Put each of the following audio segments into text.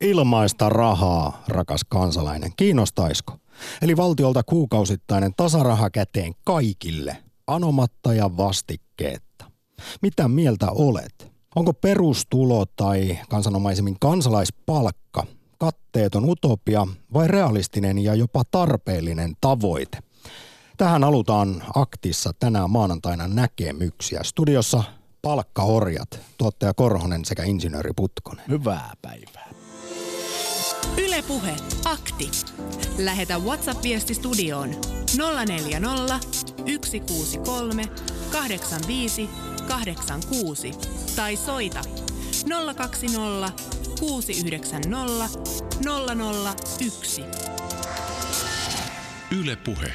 Ilmaista rahaa, rakas kansalainen. Kiinnostaisiko? Eli valtiolta kuukausittainen tasaraha käteen kaikille, anomatta ja vastikkeetta. Mitä mieltä olet? Onko perustulo tai kansanomaisemmin kansalaispalkka katteeton utopia vai realistinen ja jopa tarpeellinen tavoite? Tähän halutaan aktissa tänään maanantaina näkemyksiä. Studiossa palkkaorjat, tuottaja Korhonen sekä insinööri Putkonen. Hyvää päivää. Ylepuhe akti. Lähetä WhatsApp-viesti studioon 040 163 85 86 tai soita 020 690 001. Ylepuhe.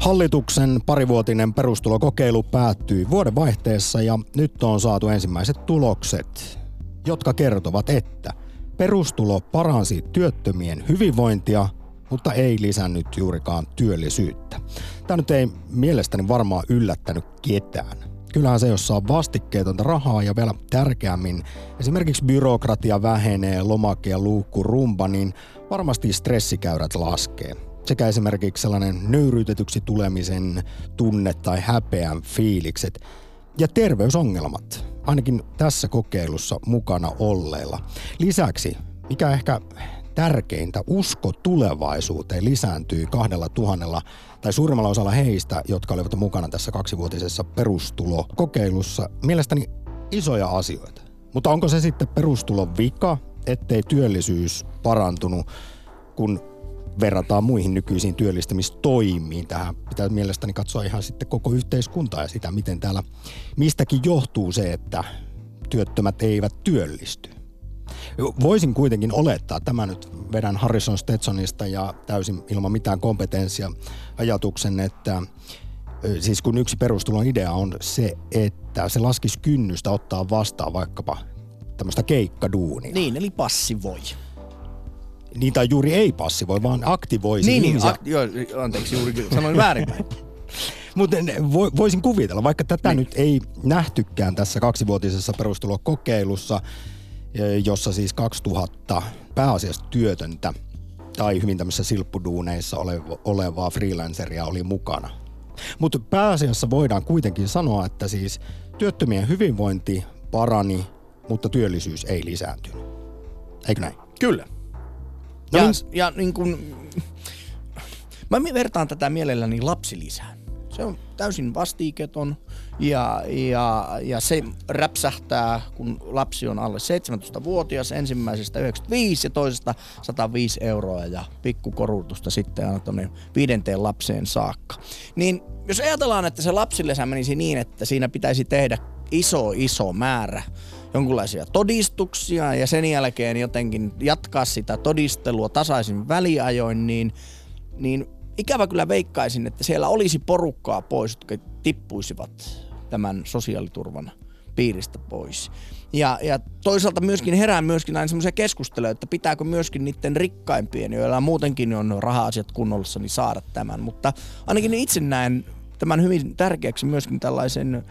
Hallituksen parivuotinen perustulokokeilu päättyi vuodenvaihteessa ja nyt on saatu ensimmäiset tulokset, jotka kertovat, että perustulo paransi työttömien hyvinvointia, mutta ei lisännyt juurikaan työllisyyttä. Tämä nyt ei mielestäni varmaan yllättänyt ketään. Kyllähän se, jos saa vastikkeetonta rahaa ja vielä tärkeämmin esimerkiksi byrokratia vähenee, lomake ja luukku rumba, niin varmasti stressikäyrät laskee sekä esimerkiksi sellainen nöyryytetyksi tulemisen tunne tai häpeän fiilikset ja terveysongelmat, ainakin tässä kokeilussa mukana olleilla. Lisäksi, mikä ehkä tärkeintä, usko tulevaisuuteen lisääntyi kahdella tuhannella tai suurimmalla osalla heistä, jotka olivat mukana tässä kaksivuotisessa perustulokokeilussa. Mielestäni isoja asioita. Mutta onko se sitten perustulon vika, ettei työllisyys parantunut, kun verrataan muihin nykyisiin työllistämistoimiin. Tähän pitää mielestäni katsoa ihan sitten koko yhteiskuntaa ja sitä, miten täällä mistäkin johtuu se, että työttömät eivät työllisty. Voisin kuitenkin olettaa, tämä nyt vedän Harrison Stetsonista ja täysin ilman mitään kompetenssia ajatuksen, että siis kun yksi perustulon idea on se, että se laskisi kynnystä ottaa vastaan vaikkapa tämmöistä keikkaduunia. Niin, eli passivoi niitä juuri ei passivoi, vaan aktivoisi niin, ihmisiä. Niin, ak- joo, anteeksi, juuri sanoin väärinpäin. Mutta voisin kuvitella, vaikka tätä niin. nyt ei nähtykään tässä kaksivuotisessa perustulokokeilussa, e, jossa siis 2000 pääasiassa työtöntä tai hyvin tämmöisissä silppuduuneissa olevaa freelanceria oli mukana. Mutta pääasiassa voidaan kuitenkin sanoa, että siis työttömien hyvinvointi parani, mutta työllisyys ei lisääntynyt. Eikö näin? Kyllä. No ja, niin, ja niin kun, mä vertaan tätä mielelläni lapsilisään. Se on täysin vastiiketon ja, ja, ja se räpsähtää, kun lapsi on alle 17-vuotias, ensimmäisestä 95 ja toisesta 105 euroa ja pikkukorutusta sitten aina tuonne viidenteen lapseen saakka. Niin jos ajatellaan, että se lapsilisä menisi niin, että siinä pitäisi tehdä iso iso määrä jonkunlaisia todistuksia ja sen jälkeen jotenkin jatkaa sitä todistelua tasaisin väliajoin, niin, niin ikävä kyllä veikkaisin, että siellä olisi porukkaa pois, jotka tippuisivat tämän sosiaaliturvan piiristä pois. Ja, ja toisaalta myöskin herää myöskin aina semmoisia keskusteluja, että pitääkö myöskin niiden rikkaimpien, joilla muutenkin on raha-asiat kunnollissa, niin saada tämän. Mutta ainakin itse näen tämän hyvin tärkeäksi myöskin tällaisen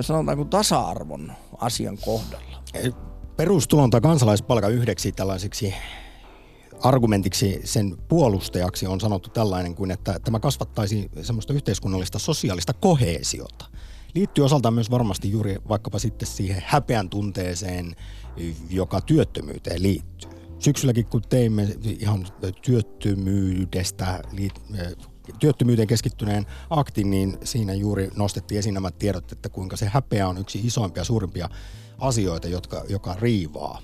sanotaanko tasa-arvon asian kohdalla? Perustulon tai kansalaispalkan yhdeksi tällaiseksi argumentiksi sen puolustajaksi on sanottu tällainen kuin, että tämä kasvattaisi semmoista yhteiskunnallista sosiaalista kohesiota. Liittyy osaltaan myös varmasti juuri vaikkapa sitten siihen häpeän tunteeseen, joka työttömyyteen liittyy. Syksylläkin kun teimme ihan työttömyydestä työttömyyteen keskittyneen aktin, niin siinä juuri nostettiin esiin nämä tiedot, että kuinka se häpeä on yksi isoimpia, suurimpia asioita, jotka, joka riivaa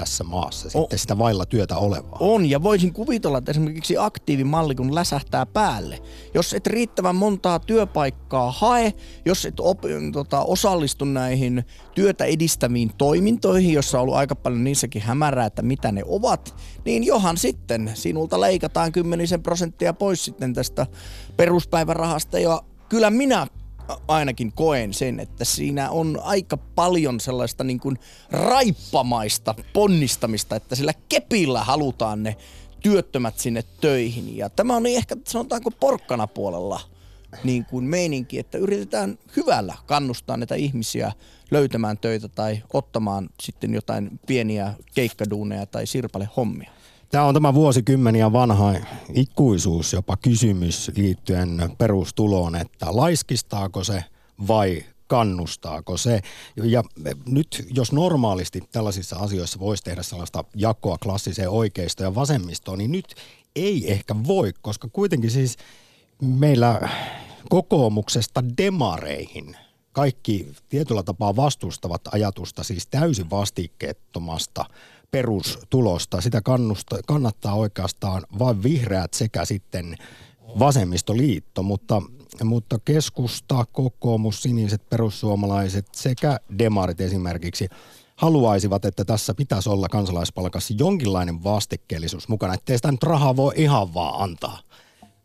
tässä maassa o, sitten sitä vailla työtä olevaa. On, ja voisin kuvitella, että esimerkiksi aktiivimalli, kun läsähtää päälle, jos et riittävän montaa työpaikkaa hae, jos et op, tota, osallistu näihin työtä edistäviin toimintoihin, jossa on ollut aika paljon niissäkin hämärää, että mitä ne ovat, niin johan sitten sinulta leikataan kymmenisen prosenttia pois sitten tästä peruspäivärahasta, ja kyllä minä ainakin koen sen, että siinä on aika paljon sellaista niin kuin raippamaista ponnistamista, että sillä kepillä halutaan ne työttömät sinne töihin. Ja tämä on ehkä sanotaanko porkkana puolella niin kuin meininki, että yritetään hyvällä kannustaa näitä ihmisiä löytämään töitä tai ottamaan sitten jotain pieniä keikkaduuneja tai sirpale hommia. Tämä on tämä vuosikymmeniä vanha ikuisuus jopa kysymys liittyen perustuloon, että laiskistaako se vai kannustaako se. Ja nyt jos normaalisti tällaisissa asioissa voisi tehdä sellaista jakoa klassiseen oikeisto ja vasemmistoon, niin nyt ei ehkä voi, koska kuitenkin siis meillä kokoomuksesta demareihin kaikki tietyllä tapaa vastustavat ajatusta siis täysin vastikkeettomasta perustulosta. Sitä kannusta, kannattaa oikeastaan vain vihreät sekä sitten vasemmistoliitto, mutta, mutta keskusta, kokoomus, siniset, perussuomalaiset sekä demarit esimerkiksi haluaisivat, että tässä pitäisi olla kansalaispalkassa jonkinlainen vastikkeellisuus mukana, ettei sitä nyt rahaa voi ihan vaan antaa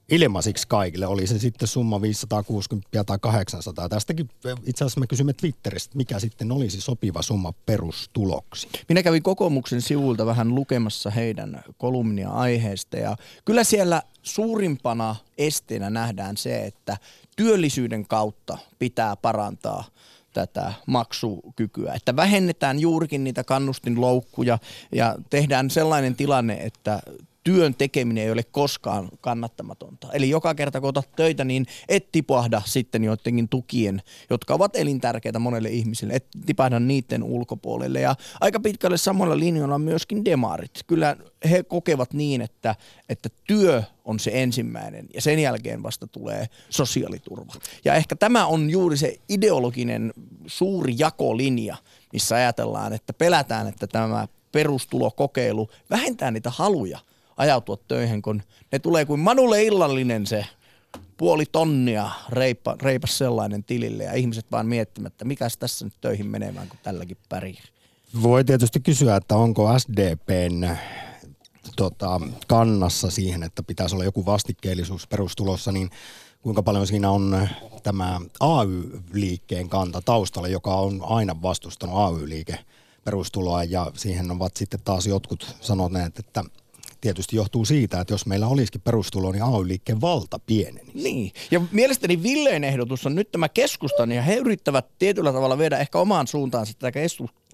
ilmaisiksi kaikille, oli se sitten summa 560 tai 800. Tästäkin itse asiassa me kysymme Twitteristä, mikä sitten olisi sopiva summa perustuloksi. Minä kävin kokoomuksen sivulta vähän lukemassa heidän kolumnia aiheesta ja kyllä siellä suurimpana esteenä nähdään se, että työllisyyden kautta pitää parantaa tätä maksukykyä. Että vähennetään juurikin niitä kannustinloukkuja ja tehdään sellainen tilanne, että työn tekeminen ei ole koskaan kannattamatonta. Eli joka kerta kun otat töitä, niin et tipahda sitten joidenkin tukien, jotka ovat elintärkeitä monelle ihmiselle, et tipahda niiden ulkopuolelle. Ja aika pitkälle samalla linjalla myöskin demarit. Kyllä he kokevat niin, että, että työ on se ensimmäinen ja sen jälkeen vasta tulee sosiaaliturva. Ja ehkä tämä on juuri se ideologinen suuri jakolinja, missä ajatellaan, että pelätään, että tämä perustulokokeilu vähentää niitä haluja – ajautua töihin, kun ne tulee kuin Manulle illallinen se puoli tonnia reippa, reipas sellainen tilille ja ihmiset vaan miettimättä, mikä tässä nyt töihin menemään, kun tälläkin pärjää. Voi tietysti kysyä, että onko SDPn tota, kannassa siihen, että pitäisi olla joku vastikkeellisuus perustulossa, niin kuinka paljon siinä on tämä AY-liikkeen kanta taustalla, joka on aina vastustanut AY-liike perustuloa ja siihen ovat sitten taas jotkut sanoneet, että tietysti johtuu siitä, että jos meillä olisikin perustulo, niin AY-liikkeen valta pieneni. Niin, ja mielestäni Villeen ehdotus on nyt tämä keskustan, ja he yrittävät tietyllä tavalla viedä ehkä omaan suuntaansa tätä keskustelua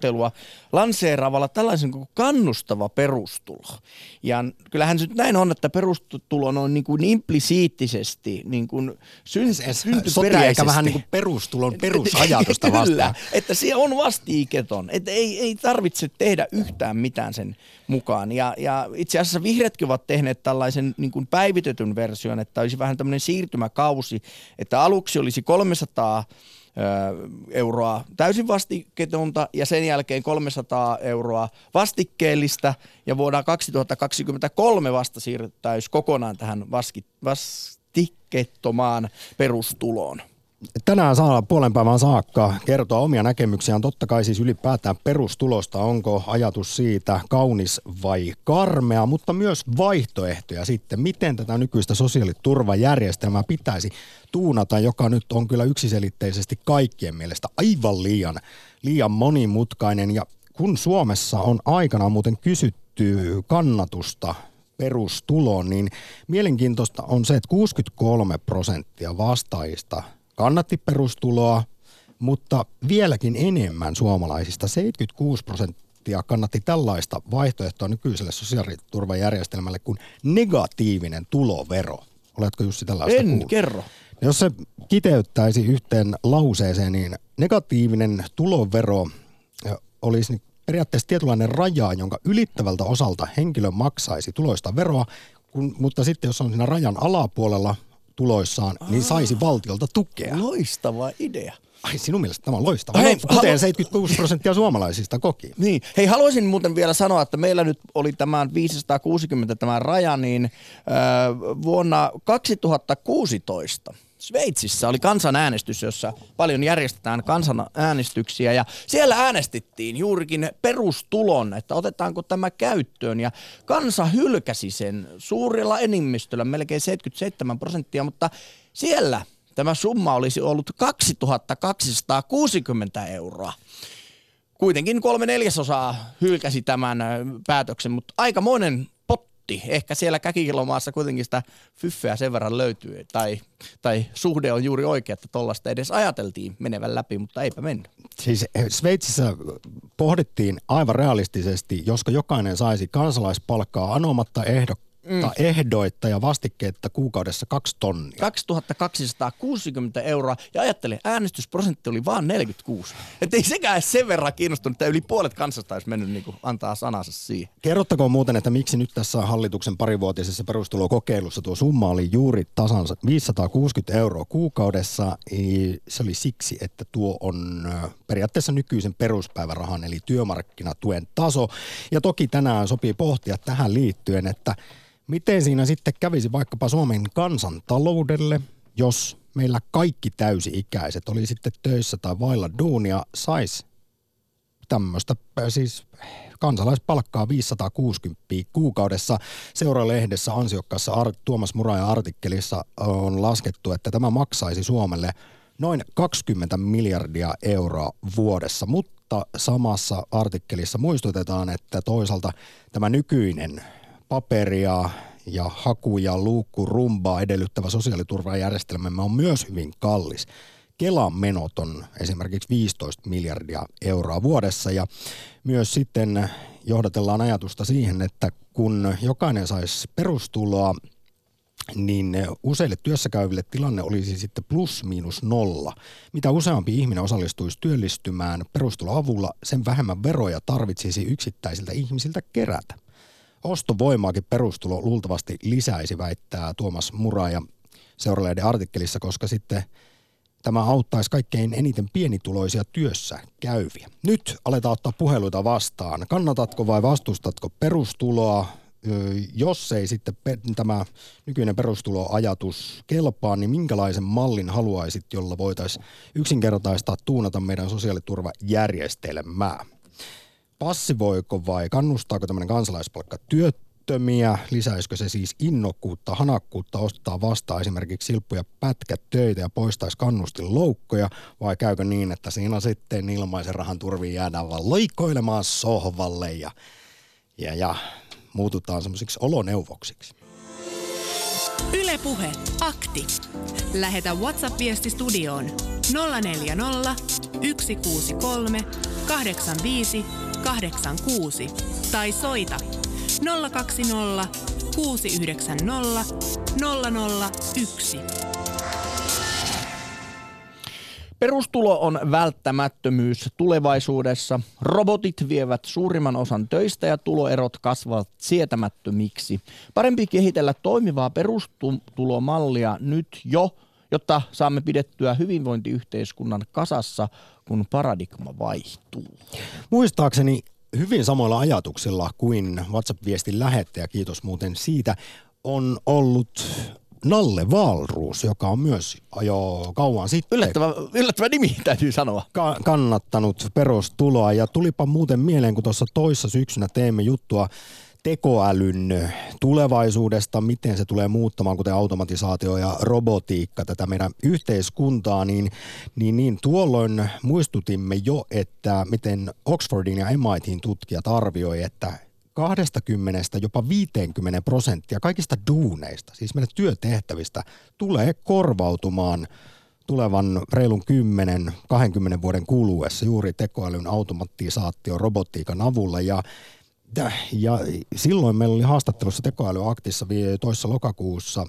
lanseeraavalla tällaisen kuin kannustava perustulo. Ja kyllähän se nyt näin on, että perustulo on niin kuin implisiittisesti niin kuin syn- syntyperäisesti. vähän niin kuin perustulon perusajatusta vastaan. Kyllä, että se on vastiiketon, että ei, ei tarvitse tehdä yhtään mitään sen mukaan. Ja, ja itse asiassa vihreätkin ovat tehneet tällaisen niin kuin päivitetyn version, että olisi vähän tämmöinen siirtymäkausi, että aluksi olisi 300 euroa täysin vastiketonta ja sen jälkeen 300 euroa vastikkeellista ja vuonna 2023 vasta siirryttäisiin kokonaan tähän vastikkeettomaan perustuloon tänään saa puolen päivän saakka kertoa omia näkemyksiään. Totta kai siis ylipäätään perustulosta, onko ajatus siitä kaunis vai karmea, mutta myös vaihtoehtoja sitten, miten tätä nykyistä sosiaaliturvajärjestelmää pitäisi tuunata, joka nyt on kyllä yksiselitteisesti kaikkien mielestä aivan liian, liian monimutkainen. Ja kun Suomessa on aikanaan muuten kysytty kannatusta perustuloon, niin mielenkiintoista on se, että 63 prosenttia vastaajista – kannatti perustuloa, mutta vieläkin enemmän suomalaisista, 76 prosenttia kannatti tällaista vaihtoehtoa nykyiselle sosiaaliturvajärjestelmälle kuin negatiivinen tulovero. Oletko Jussi tällaista En, kuullut? kerro. Jos se kiteyttäisi yhteen lauseeseen, niin negatiivinen tulovero olisi periaatteessa tietynlainen raja, jonka ylittävältä osalta henkilö maksaisi tuloista veroa, kun, mutta sitten jos on siinä rajan alapuolella, tuloissaan, Aa. niin saisi valtiolta tukea. Loistava idea. Ai sinun mielestä tämä on loistava. Hei, no, kuten halu... 76 prosenttia suomalaisista koki. Niin. Hei, haluaisin muuten vielä sanoa, että meillä nyt oli tämä 560 tämä raja, niin äh, vuonna 2016 Sveitsissä oli kansanäänestys, jossa paljon järjestetään kansanäänestyksiä ja siellä äänestettiin juurikin perustulon, että otetaanko tämä käyttöön ja kansa hylkäsi sen suurella enemmistöllä, melkein 77 prosenttia, mutta siellä tämä summa olisi ollut 2260 euroa. Kuitenkin kolme neljäsosaa hylkäsi tämän päätöksen, mutta aikamoinen potti. Ehkä siellä käkikilomaassa kuitenkin sitä fyffeä sen verran löytyy, tai, tai suhde on juuri oikea, että tuollaista edes ajateltiin menevän läpi, mutta eipä mennyt. Siis eh, Sveitsissä pohdittiin aivan realistisesti, josko jokainen saisi kansalaispalkkaa anomatta ehdokkaan mm. ehdoitta ja vastikkeetta kuukaudessa kaksi tonnia. 2260 euroa ja ajattele, äänestysprosentti oli vaan 46. Että ei sekään sen verran kiinnostunut, että yli puolet kansasta olisi mennyt niin kuin antaa sanansa siihen. Kerrottakoon muuten, että miksi nyt tässä hallituksen parivuotisessa perustulokokeilussa tuo summa oli juuri tasansa 560 euroa kuukaudessa. Se oli siksi, että tuo on periaatteessa nykyisen peruspäivärahan eli työmarkkinatuen taso. Ja toki tänään sopii pohtia tähän liittyen, että Miten siinä sitten kävisi vaikkapa Suomen kansantaloudelle, jos meillä kaikki täysi-ikäiset, oli sitten töissä tai vailla duunia, sais tämmöistä siis kansalaispalkkaa 560 kuukaudessa. Seuralehdessä ansiokkaassa Tuomas Murajan artikkelissa on laskettu, että tämä maksaisi Suomelle noin 20 miljardia euroa vuodessa, mutta samassa artikkelissa muistutetaan, että toisaalta tämä nykyinen paperia ja haku- ja luukkurumbaa edellyttävä sosiaaliturvajärjestelmämme on myös hyvin kallis. Kelan menot on esimerkiksi 15 miljardia euroa vuodessa ja myös sitten johdatellaan ajatusta siihen, että kun jokainen saisi perustuloa, niin useille työssäkäyville tilanne olisi sitten plus miinus nolla. Mitä useampi ihminen osallistuisi työllistymään perustuloavulla, sen vähemmän veroja tarvitsisi yksittäisiltä ihmisiltä kerätä. Ostovoimaakin perustulo luultavasti lisäisi, väittää Tuomas Muraja seuraleiden artikkelissa, koska sitten tämä auttaisi kaikkein eniten pienituloisia työssä käyviä. Nyt aletaan ottaa puheluita vastaan. Kannatatko vai vastustatko perustuloa? Jos ei sitten tämä nykyinen perustuloajatus kelpaa, niin minkälaisen mallin haluaisit, jolla voitaisiin yksinkertaistaa tuunata meidän sosiaaliturvajärjestelmää? Passivoiko vai kannustaako tämmöinen kansalaispalkka työttömiä? Lisäisikö se siis innokkuutta, hanakkuutta ostaa vastaan esimerkiksi silppuja pätkätöitä ja poistaisi kannustin loukkoja vai käykö niin, että siinä sitten ilmaisen rahan turviin jäädään vaan loikoilemaan sohvalle ja, ja, ja muututaan semmoisiksi oloneuvoksiksi? Ylepuhe akti. Lähetä WhatsApp-viesti studioon 040 163 85 86 tai soita 020 690 001. Perustulo on välttämättömyys tulevaisuudessa. Robotit vievät suurimman osan töistä ja tuloerot kasvavat sietämättömiksi. Parempi kehitellä toimivaa perustulomallia nyt jo, jotta saamme pidettyä hyvinvointiyhteiskunnan kasassa, kun paradigma vaihtuu. Muistaakseni hyvin samoilla ajatuksilla kuin WhatsApp-viestin lähettäjä, kiitos muuten siitä, on ollut Nalle Valruus, joka on myös jo kauan sitten. Yllättävä, yllättävä nimi, täytyy sanoa. Ka- kannattanut perustuloa ja tulipa muuten mieleen, kun tuossa toissa syksynä teemme juttua tekoälyn tulevaisuudesta, miten se tulee muuttamaan, kuten automatisaatio ja robotiikka tätä meidän yhteiskuntaa, niin, niin, niin tuolloin muistutimme jo, että miten Oxfordin ja MITin tutkijat arvioi, että 20 jopa 50 prosenttia kaikista duuneista, siis meidän työtehtävistä, tulee korvautumaan tulevan reilun 10-20 vuoden kuluessa juuri tekoälyn automatisaation robotiikan avulla. Ja ja silloin meillä oli haastattelussa tekoälyaktissa toissa lokakuussa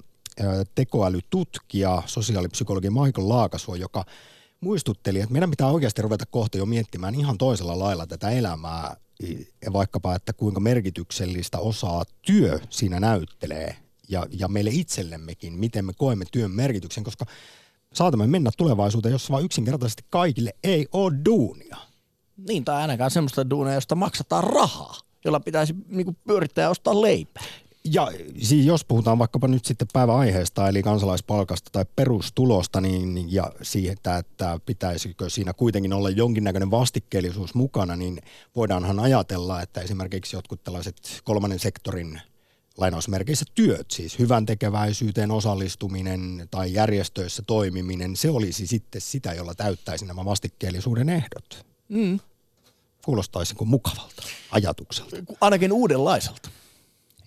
tekoälytutkija, sosiaalipsykologi Michael Laakasuo, joka muistutteli, että meidän pitää oikeasti ruveta kohta jo miettimään ihan toisella lailla tätä elämää, vaikkapa, että kuinka merkityksellistä osaa työ siinä näyttelee, ja, ja meille itsellemmekin, miten me koemme työn merkityksen, koska saatamme mennä tulevaisuuteen, jossa vaan yksinkertaisesti kaikille ei ole duunia. Niin, tai ainakaan semmoista duunia, josta maksataan rahaa jolla pitäisi niin kuin pyörittää ja ostaa leipää. Ja siis jos puhutaan vaikkapa nyt sitten päiväaiheesta, eli kansalaispalkasta tai perustulosta, niin ja siihen, että pitäisikö siinä kuitenkin olla jonkinnäköinen vastikkeellisuus mukana, niin voidaanhan ajatella, että esimerkiksi jotkut tällaiset kolmannen sektorin lainausmerkeissä työt, siis hyvän tekeväisyyteen osallistuminen tai järjestöissä toimiminen, se olisi sitten sitä, jolla täyttäisi nämä vastikkeellisuuden ehdot. Mm kuulostaisi kuin mukavalta ajatukselta. Ainakin uudenlaiselta.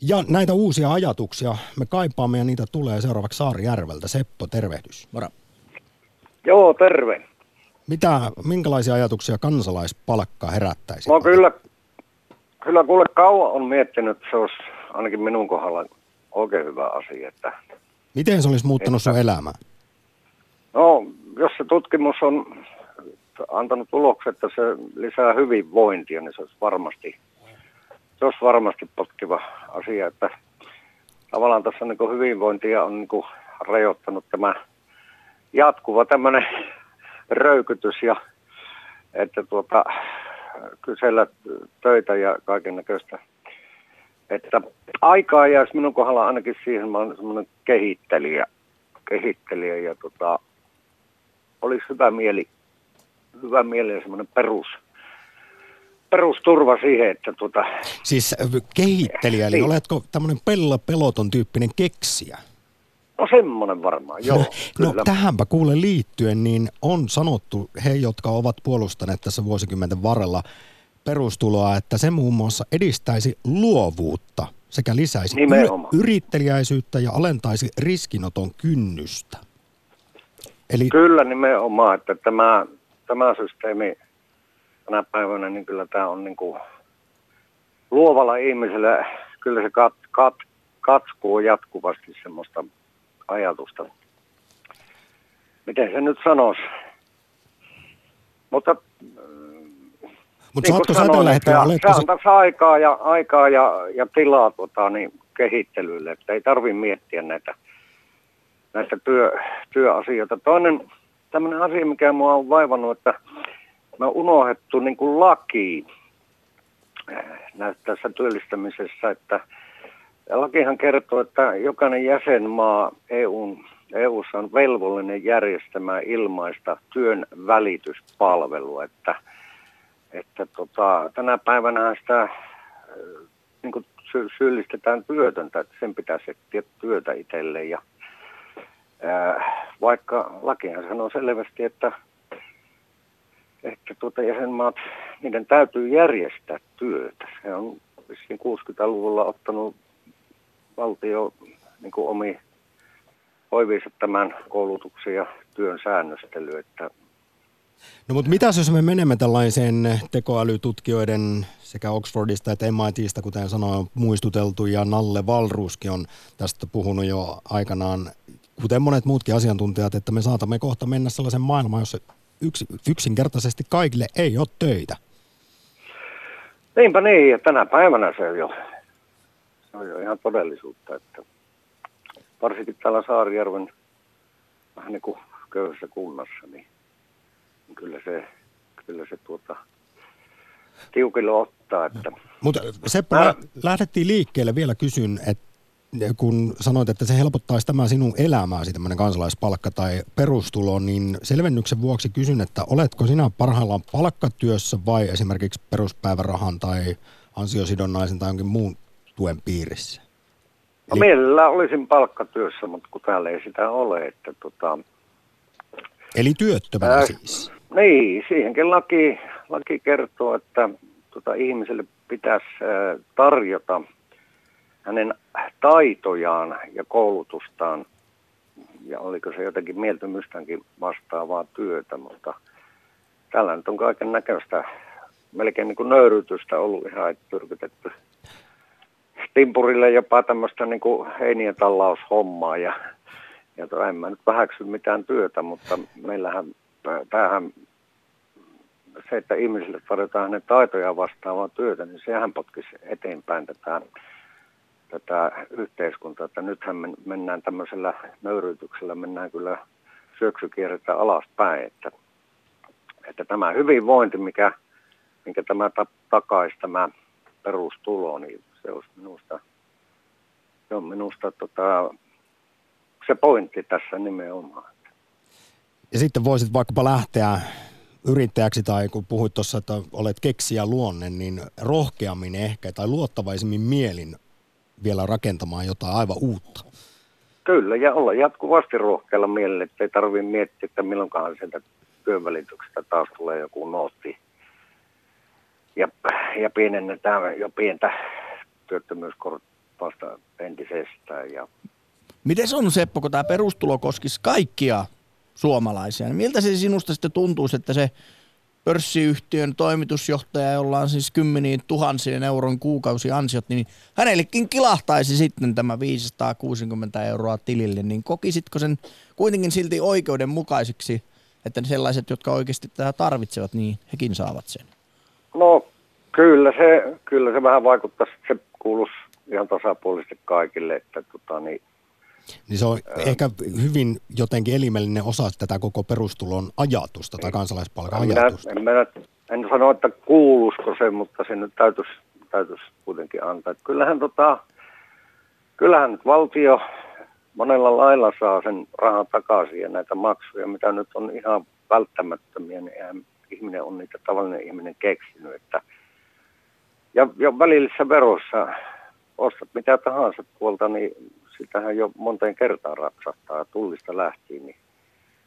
Ja näitä uusia ajatuksia me kaipaamme ja niitä tulee seuraavaksi Saarijärveltä. Seppo, tervehdys. Moro. Joo, terve. Mitä, minkälaisia ajatuksia kansalaispalkka herättäisi? No kyllä, kyllä kuule kauan on miettinyt, että se olisi ainakin minun kohdalla oikein hyvä asia. Että, Miten se olisi muuttanut että, sun elämää? No, jos se tutkimus on antanut tulokset, että se lisää hyvinvointia, niin se olisi varmasti, se olisi varmasti potkiva asia, että tavallaan tässä niin hyvinvointia on niin rajoittanut tämä jatkuva tämmöinen röykytys ja että tuota, kysellä töitä ja kaiken näköistä. Että aikaa jäisi minun kohdalla ainakin siihen, mä olen semmoinen kehittelijä, kehittelijä ja tota, olisi hyvä mieli, hyvä mieli ja semmoinen perus, perusturva siihen, että tuota... Siis kehittelijä, eli niin. oletko tämmöinen pella peloton tyyppinen keksiä? No semmoinen varmaan, joo. no tähänpä kuule liittyen, niin on sanottu he, jotka ovat puolustaneet tässä vuosikymmenten varrella perustuloa, että se muun muassa edistäisi luovuutta sekä lisäisi y- yrittelijäisyyttä ja alentaisi riskinoton kynnystä. Eli... Kyllä nimenomaan, että tämä, tämä systeemi tänä päivänä, niin kyllä tämä on niin kuin luovalla ihmisellä, kyllä se kat, kat, katskuu jatkuvasti semmoista ajatusta. Miten se nyt sanoisi? Mutta mutta niin saatko tällä hetkellä... Se, se antaisi aikaa ja, aikaa ja, ja tilaa tota, niin, kehittelylle, että ei tarvitse miettiä näitä, näitä työ, työasioita. Toinen tämmöinen asia, mikä mua on vaivannut, että me on unohdettu niin kuin laki äh, tässä työllistämisessä, että lakihan kertoo, että jokainen jäsenmaa EUn, EUssa on velvollinen järjestämään ilmaista työn välityspalvelua, että, että tota, tänä päivänä sitä äh, niin kuin syyllistetään työtöntä, että sen pitäisi etsiä työtä itselleen ja äh, vaikka lakihan sanoo selvästi, että, että tuota jäsenmaat, niiden täytyy järjestää työtä. Se on 60-luvulla ottanut valtio niin kuin omi hoiviinsa tämän koulutuksen ja työn säännöstely. Että No mutta mitä jos me menemme tällaiseen tekoälytutkijoiden sekä Oxfordista että MITistä, kuten sanoin, muistuteltu ja Nalle Valruski on tästä puhunut jo aikanaan, kuten monet muutkin asiantuntijat, että me saatamme kohta mennä sellaisen maailmaan, jossa yks, yksinkertaisesti kaikille ei ole töitä. Niinpä niin, ja tänä päivänä se on jo se on jo ihan todellisuutta, että varsinkin täällä Saarijärven vähän niin kuin köyhässä kunnassa, niin, niin kyllä se, kyllä se tuota, tiukille ottaa. Että... Mutta Seppo, Mä... lähdettiin liikkeelle vielä kysyn, että kun sanoit, että se helpottaisi tämä sinun elämääsi, tämmöinen kansalaispalkka tai perustulo, niin selvennyksen vuoksi kysyn, että oletko sinä parhaillaan palkkatyössä vai esimerkiksi peruspäivärahan tai ansiosidonnaisen tai jonkin muun tuen piirissä? No Eli... mielellä olisin palkkatyössä, mutta kun täällä ei sitä ole. Että tota... Eli työttömänä ää, siis? Niin, siihenkin laki, laki kertoo, että tota, ihmiselle pitäisi ää, tarjota hänen taitojaan ja koulutustaan, ja oliko se jotenkin mieltymystäänkin vastaavaa työtä, mutta tällä nyt on kaiken näköistä, melkein niin kuin nöyrytystä ollut ihan tyrkytetty timpurille jopa tämmöistä niin kuin heinien tallaushommaa ja, ja to, en mä nyt vähäksy mitään työtä, mutta meillähän tämähän se, että ihmisille tarjotaan hänen taitoja vastaavaa työtä, niin sehän potkisi eteenpäin tätä, tätä yhteiskuntaa. Että nythän mennään tämmöisellä nöyryytyksellä, mennään kyllä syöksykierrettä alaspäin. Että, että tämä hyvinvointi, mikä, mikä tämä takaisi, tämä perustulo, niin se olisi minusta, se on minusta tota, se pointti tässä nimenomaan. Ja sitten voisit vaikkapa lähteä yrittäjäksi tai kun puhuit tuossa, että olet keksiä luonne, niin rohkeammin ehkä tai luottavaisemmin mielin vielä rakentamaan jotain aivan uutta. Kyllä, ja olla jatkuvasti rohkealla mielellä, että ei tarvitse miettiä, että milloinkaan sieltä työnvälityksestä taas tulee joku nootti. Ja, ja pienennetään jo pientä työttömyyskortti vasta entisestään. Ja... Miten se on Seppo, kun tämä perustulo koskisi kaikkia suomalaisia, niin miltä se sinusta sitten tuntuisi, että se pörssiyhtiön toimitusjohtaja, jolla on siis kymmeniin tuhansien euron kuukausiansiot, niin hänellekin kilahtaisi sitten tämä 560 euroa tilille, niin kokisitko sen kuitenkin silti oikeudenmukaisiksi, että sellaiset, jotka oikeasti tätä tarvitsevat, niin hekin saavat sen? No kyllä se, kyllä se vähän vaikuttaa, se kuuluisi ihan tasapuolisesti kaikille, että tota, niin, niin se on äh, ehkä hyvin jotenkin elimellinen osa tätä koko perustulon ajatusta tai kansalaispalkan ajatusta. En, minä, en sano, että kuulusko se, mutta se nyt täytyisi, täytyisi kuitenkin antaa. Kyllähän, tota, kyllähän nyt valtio monella lailla saa sen rahan takaisin ja näitä maksuja, mitä nyt on ihan välttämättömiä, niin eihän ihminen on niitä tavallinen ihminen keksinyt. Että, ja, ja välillisissä veroissa ostat mitä tahansa tuolta, niin sitähän jo monteen kertaan raksahtaa tullista lähtien, niin,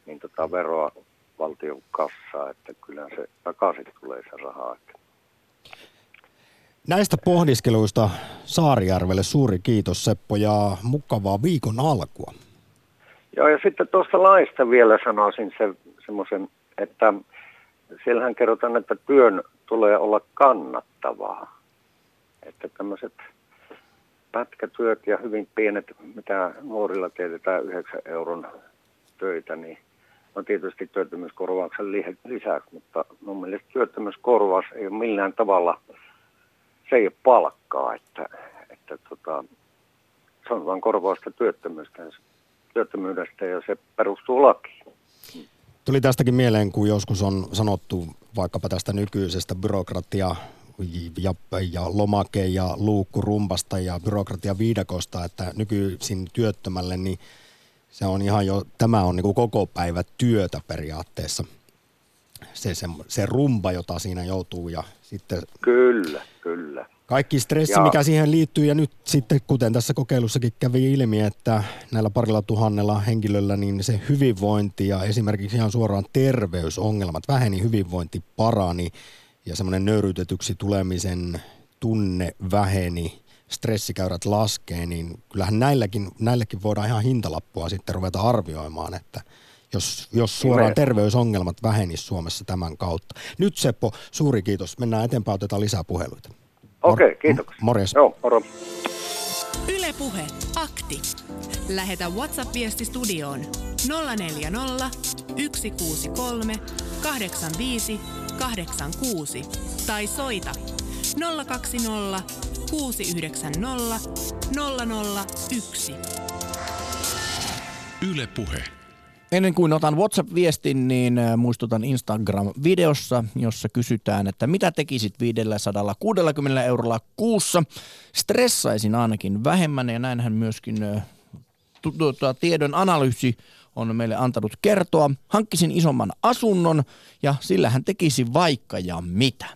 niin tota veroa valtion kassaa, että kyllä se takaisin tulee se rahaa. Näistä pohdiskeluista Saarijärvelle suuri kiitos Seppo ja mukavaa viikon alkua. Joo ja sitten tuosta laista vielä sanoisin se, semmoisen, että siellähän kerrotaan, että työn tulee olla kannattavaa. Että tämmöiset pätkätyöt ja hyvin pienet, mitä nuorilla teetetään 9 euron töitä, niin on tietysti työttömyyskorvauksen lisäksi, mutta mun mielestä työttömyyskorvaus ei ole millään tavalla, se ei ole palkkaa, että, että tota, se on vain korvausta työttömyydestä, ja se perustuu lakiin. Tuli tästäkin mieleen, kun joskus on sanottu vaikkapa tästä nykyisestä byrokratia ja, ja lomake ja luukku rumpasta ja byrokratia viidakosta, että nykyisin työttömälle niin se on ihan jo, tämä on niin kuin koko päivä työtä periaatteessa. Se, se, se rumba, jota siinä joutuu ja sitten... Kyllä, kyllä. Kaikki stressi, ja. mikä siihen liittyy ja nyt sitten, kuten tässä kokeilussakin kävi ilmi, että näillä parilla tuhannella henkilöllä, niin se hyvinvointi ja esimerkiksi ihan suoraan terveysongelmat väheni, hyvinvointi parani ja semmoinen nöyryytetyksi tulemisen tunne väheni, stressikäyrät laskee, niin kyllähän näilläkin, näilläkin voidaan ihan hintalappua sitten ruveta arvioimaan, että jos, jos suoraan terveysongelmat vähenisivät Suomessa tämän kautta. Nyt Seppo, suuri kiitos. Mennään eteenpäin, otetaan lisää puheluita. Okei, okay, kiitoksia. Morjes. Joo, moro. Yle Puhe, akti. Lähetä WhatsApp-viesti studioon 040 163 85 86 tai soita 020 690 001. Yle Puhe. Ennen kuin otan WhatsApp-viestin, niin äh, muistutan Instagram-videossa, jossa kysytään, että mitä tekisit 560 eurolla kuussa. Stressaisin ainakin vähemmän ja näinhän myöskin äh, tiedon analyysi on meille antanut kertoa. Hankkisin isomman asunnon ja sillä hän tekisi vaikka ja mitä.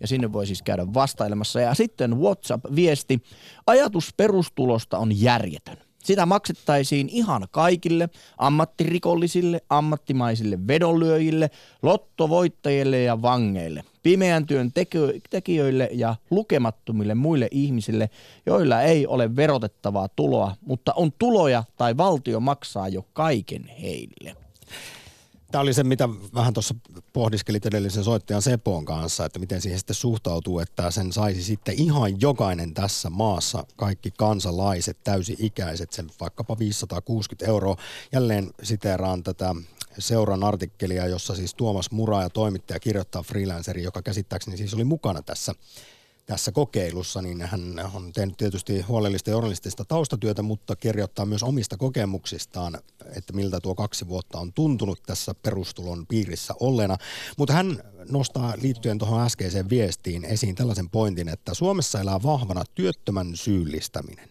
Ja sinne voi siis käydä vastailemassa. Ja sitten WhatsApp-viesti. Ajatus perustulosta on järjetön. Sitä maksettaisiin ihan kaikille, ammattirikollisille, ammattimaisille vedonlyöjille, lottovoittajille ja vangeille, pimeän työn tekijöille ja lukemattomille muille ihmisille, joilla ei ole verotettavaa tuloa, mutta on tuloja tai valtio maksaa jo kaiken heille. Tämä oli se, mitä vähän tuossa pohdiskelit edellisen soittajan Sepon kanssa, että miten siihen sitten suhtautuu, että sen saisi sitten ihan jokainen tässä maassa, kaikki kansalaiset, täysi-ikäiset, sen vaikkapa 560 euroa. Jälleen siteeraan tätä seuran artikkelia, jossa siis Tuomas Mura ja toimittaja kirjoittaa freelanceri, joka käsittääkseni siis oli mukana tässä tässä kokeilussa, niin hän on tehnyt tietysti huolellista journalistista taustatyötä, mutta kirjoittaa myös omista kokemuksistaan, että miltä tuo kaksi vuotta on tuntunut tässä perustulon piirissä olleena. Mutta hän nostaa liittyen tuohon äskeiseen viestiin esiin tällaisen pointin, että Suomessa elää vahvana työttömän syyllistäminen.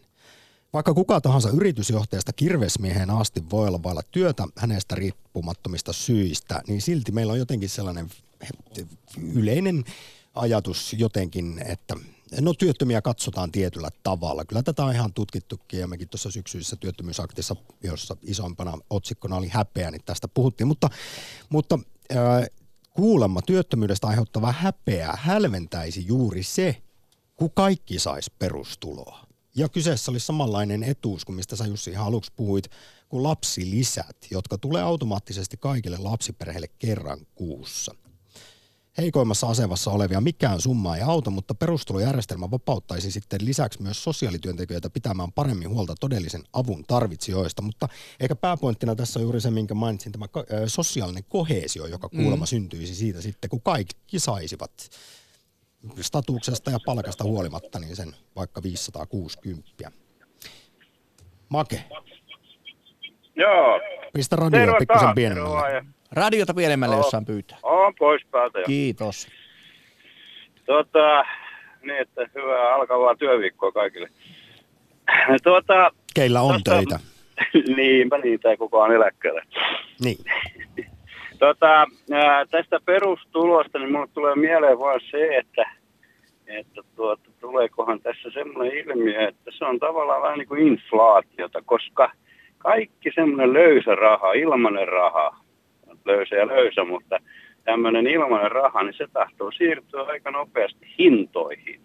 Vaikka kuka tahansa yritysjohtajasta kirvesmieheen asti voi olla vailla työtä hänestä riippumattomista syistä, niin silti meillä on jotenkin sellainen yleinen ajatus jotenkin, että no työttömiä katsotaan tietyllä tavalla. Kyllä tätä on ihan tutkittukin ja mekin tuossa syksyisessä työttömyysaktissa, jossa isompana otsikkona oli häpeä, niin tästä puhuttiin. Mutta, mutta äh, kuulemma työttömyydestä aiheuttava häpeä hälventäisi juuri se, kun kaikki saisi perustuloa. Ja kyseessä oli samanlainen etuus kuin mistä sä Jussi ihan aluksi puhuit, kuin lapsilisät, jotka tulee automaattisesti kaikille lapsiperheille kerran kuussa. Heikoimmassa asemassa olevia mikään summa ei auta, mutta perustulojärjestelmä vapauttaisi sitten lisäksi myös sosiaalityöntekijöitä pitämään paremmin huolta todellisen avun tarvitsijoista. Mutta eikä pääpointtina tässä on juuri se, minkä mainitsin, tämä sosiaalinen kohesio, joka kuulemma mm. syntyisi siitä sitten, kun kaikki saisivat statuksesta ja palkasta huolimatta, niin sen vaikka 560. Make. Joo. Pistä radio pikkusen pienemmälle. Radiota pienemmälle, jos saan pyytää. On pois päältä jo. Kiitos. Tota, niin, että hyvää alkavaa työviikkoa kaikille. Tuota, Keillä on tosta, töitä. niinpä niitä ei kukaan eläkkeelle. Niin. Tota, ää, tästä perustulosta, niin mulle tulee mieleen vaan se, että, että tuota, tuleekohan tässä semmoinen ilmiö, että se on tavallaan vähän niin kuin inflaatiota, koska kaikki semmoinen löysä raha, ilmainen raha, löysä ja löysä, mutta tämmöinen ilmainen raha, niin se tahtoo siirtyä aika nopeasti hintoihin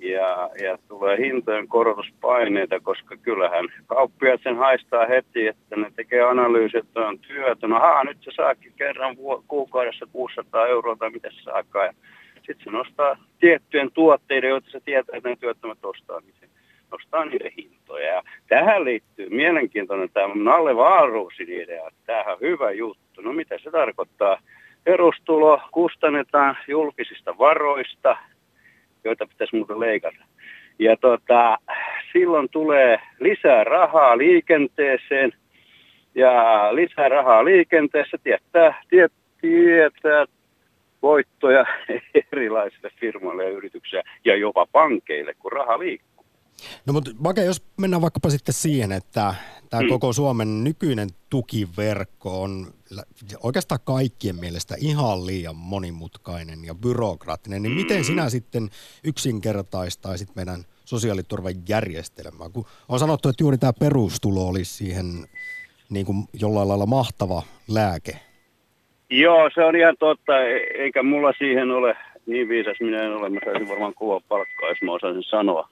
ja, ja tulee hintojen korotuspaineita, koska kyllähän kauppiaat sen haistaa heti, että ne tekee analyysit, että on työtä. No haa, nyt se saakin kerran kuukaudessa 600 euroa tai mitä se saakaan. Ja sitten se nostaa tiettyjen tuotteiden, joita se tietää, että ne työttömät ostaa, niin se nostaa niiden hintoja. Ja tähän liittyy mielenkiintoinen tämä Nalle Vaaruusin idea, tämähän on hyvä juttu. No mitä se tarkoittaa? Perustulo kustannetaan julkisista varoista – joita pitäisi muuten leikata. Ja tota, silloin tulee lisää rahaa liikenteeseen, ja lisää rahaa liikenteessä tietää, tiet, tietää voittoja erilaisille firmoille ja yrityksille ja jopa pankeille, kun raha liikkuu. No mutta Vake, jos mennään vaikkapa sitten siihen, että tämä mm. koko Suomen nykyinen tukiverkko on oikeastaan kaikkien mielestä ihan liian monimutkainen ja byrokraattinen, niin miten sinä mm. sitten yksinkertaistaisit meidän sosiaaliturvan järjestelmää? Kun on sanottu, että juuri tämä perustulo olisi siihen niin kuin jollain lailla mahtava lääke. Joo, se on ihan totta, e- eikä mulla siihen ole niin viisas minä en ole. Mä saisin varmaan kuva palkkaa, jos mä osaisin sanoa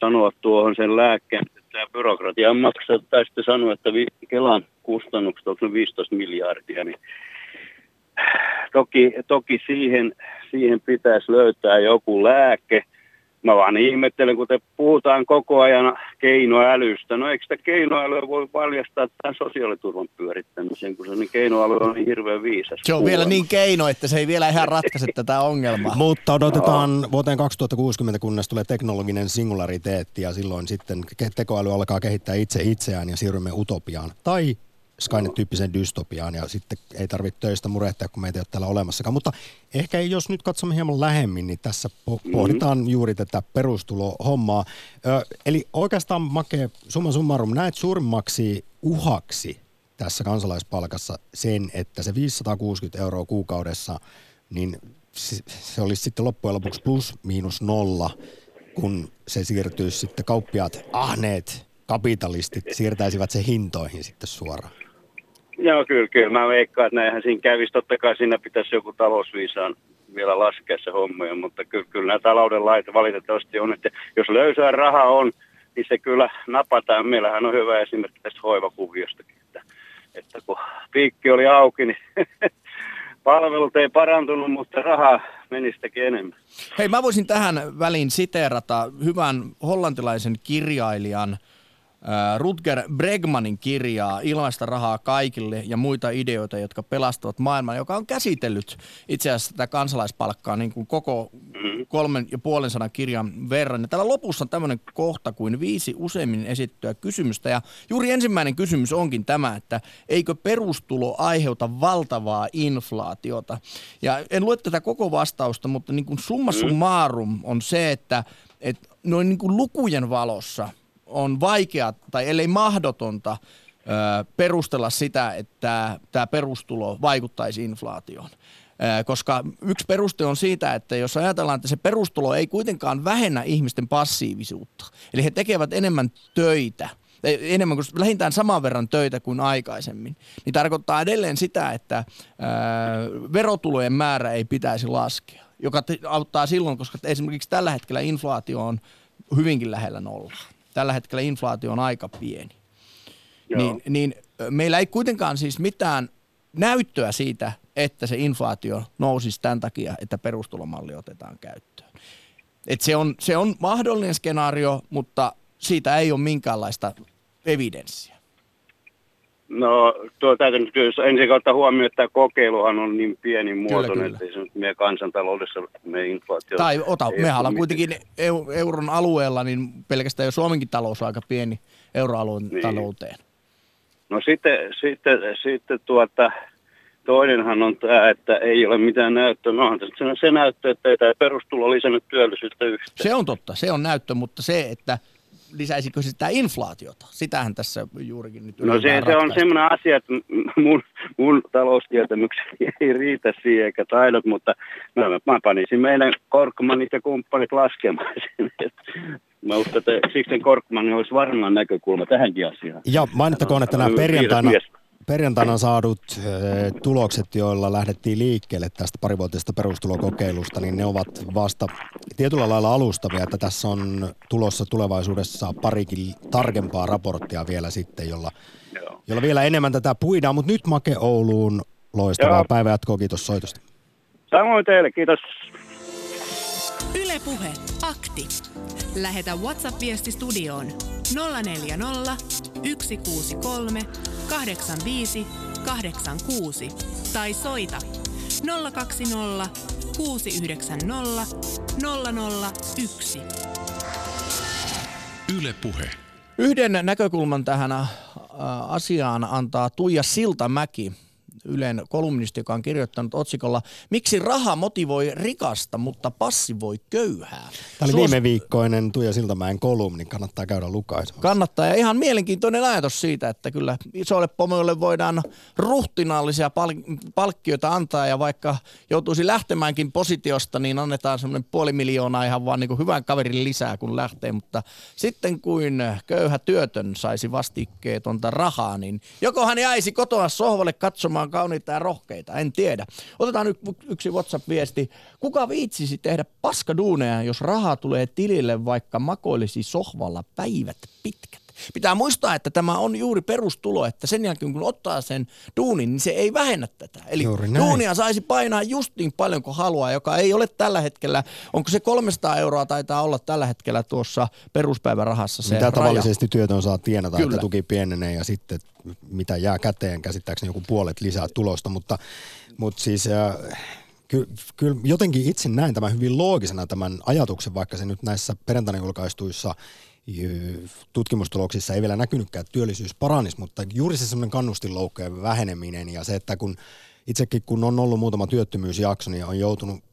sanoa tuohon sen lääkkeen, että tämä byrokratia maksaa, tai sitten sanoa, että Kelan kustannukset on 15 miljardia, niin toki, toki siihen, siihen pitäisi löytää joku lääke, Mä vaan ihmettelen, kun te puhutaan koko ajan keinoälystä. No eikö sitä keinoälyä voi paljastaa tämän sosiaaliturvan pyörittämisen, kun se niin keinoäly on niin hirveän viisas. Se on vielä niin keino, että se ei vielä ihan ratkaise tätä ongelmaa. Mutta odotetaan no. vuoteen 2060, kunnes tulee teknologinen singulariteetti ja silloin sitten tekoäly alkaa kehittää itse itseään ja siirrymme utopiaan. Tai Skynet-tyyppiseen dystopiaan ja sitten ei tarvitse töistä murehtia, kun meitä ei ole täällä olemassakaan. Mutta ehkä jos nyt katsomme hieman lähemmin, niin tässä po- pohditaan mm-hmm. juuri tätä perustulohommaa. Ö, eli oikeastaan Make, summa summarum, näet suurimmaksi uhaksi tässä kansalaispalkassa sen, että se 560 euroa kuukaudessa, niin se olisi sitten loppujen lopuksi plus miinus nolla, kun se siirtyisi sitten kauppiaat ahneet kapitalistit siirtäisivät se hintoihin sitten suoraan. Joo, kyllä, kyllä. Mä veikkaan, että näinhän siinä kävisi. Totta kai siinä pitäisi joku talousviisaan vielä laskea se hommoja, mutta kyllä, kyllä nämä talouden lait valitettavasti on, että jos löysää rahaa on, niin se kyllä napataan. Meillähän on hyvä esimerkki tästä hoivakuviostakin, että, että kun piikki oli auki, niin palvelut ei parantunut, mutta rahaa meni sitäkin enemmän. Hei, mä voisin tähän väliin siteerata hyvän hollantilaisen kirjailijan – Rutger Bregmanin kirjaa Ilmaista rahaa kaikille ja muita ideoita, jotka pelastavat maailman, joka on käsitellyt itse asiassa tätä kansalaispalkkaa niin kuin koko kolmen ja puolen sanan kirjan verran. Ja täällä lopussa on tämmöinen kohta kuin viisi useimmin esittyä kysymystä. Ja juuri ensimmäinen kysymys onkin tämä, että eikö perustulo aiheuta valtavaa inflaatiota? Ja en lue tätä koko vastausta, mutta niin kuin summa summarum on se, että, että noin niin kuin lukujen valossa – on vaikea tai ellei mahdotonta perustella sitä, että tämä perustulo vaikuttaisi inflaatioon. Koska yksi peruste on siitä, että jos ajatellaan, että se perustulo ei kuitenkaan vähennä ihmisten passiivisuutta, eli he tekevät enemmän töitä, enemmän kuin lähintään saman verran töitä kuin aikaisemmin, niin tarkoittaa edelleen sitä, että verotulojen määrä ei pitäisi laskea, joka auttaa silloin, koska esimerkiksi tällä hetkellä inflaatio on hyvinkin lähellä nollaa. Tällä hetkellä inflaatio on aika pieni. Niin, niin meillä ei kuitenkaan siis mitään näyttöä siitä, että se inflaatio nousisi tämän takia, että perustulomalli otetaan käyttöön. Et se, on, se on mahdollinen skenaario, mutta siitä ei ole minkäänlaista evidenssiä. No tuo täytyy nyt ensin ottaa huomioon, että kokeiluhan on niin pieni muotoinen, että se nyt meidän kansantaloudessa me inflaatio... Tai ota, mehän ollaan kuitenkin euron alueella, niin pelkästään jo Suomenkin talous on aika pieni euroalueen niin. talouteen. No sitten, sitten, sitten tuota, toinenhan on tämä, että ei ole mitään näyttöä. No se, se näyttö, että ei tämä perustulo lisännyt työllisyyttä yhtään. Se on totta, se on näyttö, mutta se, että lisäisikö sitä inflaatiota? Sitähän tässä juurikin nyt No se, se on semmoinen asia, että mun, mun taloustietämykseni ei riitä siihen eikä taidot, mutta mä, mä panisin meidän Korkmanit ja kumppanit laskemaan sen. Mä uskon, että siksi Korkman olisi varmaan näkökulma tähänkin asiaan. Ja mainittakoon, että nämä perjantaina, perjantaina saadut tulokset, joilla lähdettiin liikkeelle tästä parivuotisesta perustulokokeilusta, niin ne ovat vasta tietyllä lailla alustavia, että tässä on tulossa tulevaisuudessa parikin tarkempaa raporttia vielä sitten, jolla, jolla vielä enemmän tätä puidaan. Mutta nyt Make Ouluun loistavaa päivänjatkoa, kiitos soitosta. Samoin teille, kiitos. Ylepuhe akti. Lähetä WhatsApp-viesti studioon 040 163 85 86 tai soita 020 690 001. Yle Puhe. Yhden näkökulman tähän asiaan antaa Tuija Siltamäki Ylen kolumnisti, joka on kirjoittanut otsikolla Miksi raha motivoi rikasta, mutta passivoi köyhää? Tämä oli Suos... viime viikkoinen Tuija Siltamäen kolumni, kannattaa käydä lukaisemassa. Kannattaa ja ihan mielenkiintoinen ajatus siitä, että kyllä isoille pomoille voidaan ruhtinaallisia pal- palkkioita antaa ja vaikka joutuisi lähtemäänkin positiosta, niin annetaan semmoinen puoli miljoonaa ihan vaan niin hyvän kaverin lisää kun lähtee, mutta sitten kuin köyhä työtön saisi vastikkeetonta rahaa, niin joko hän jäisi kotoa sohvalle katsomaan ollaan kauniita ja rohkeita, en tiedä. Otetaan nyt yksi WhatsApp-viesti. Kuka viitsisi tehdä paskaduuneja, jos rahaa tulee tilille, vaikka makoilisi sohvalla päivät pitkät? Pitää muistaa, että tämä on juuri perustulo, että sen jälkeen kun ottaa sen duunin, niin se ei vähennä tätä. Eli duunia saisi painaa just niin paljon kuin haluaa, joka ei ole tällä hetkellä, onko se 300 euroa taitaa olla tällä hetkellä tuossa peruspäivärahassa se Mitä raja. tavallisesti työtön saa tienata, Kyllä. että tuki pienenee ja sitten mitä jää käteen, käsittääkseni joku puolet lisää tulosta, mutta, mutta siis... Äh, Kyllä, kyllä jotenkin itse näin tämän hyvin loogisena tämän ajatuksen, vaikka se nyt näissä perjantaina julkaistuissa tutkimustuloksissa ei vielä näkynytkään, että työllisyys paranisi, mutta juuri se semmoinen kannustinloukkojen väheneminen ja se, että kun itsekin kun on ollut muutama työttömyysjakso, niin on joutunut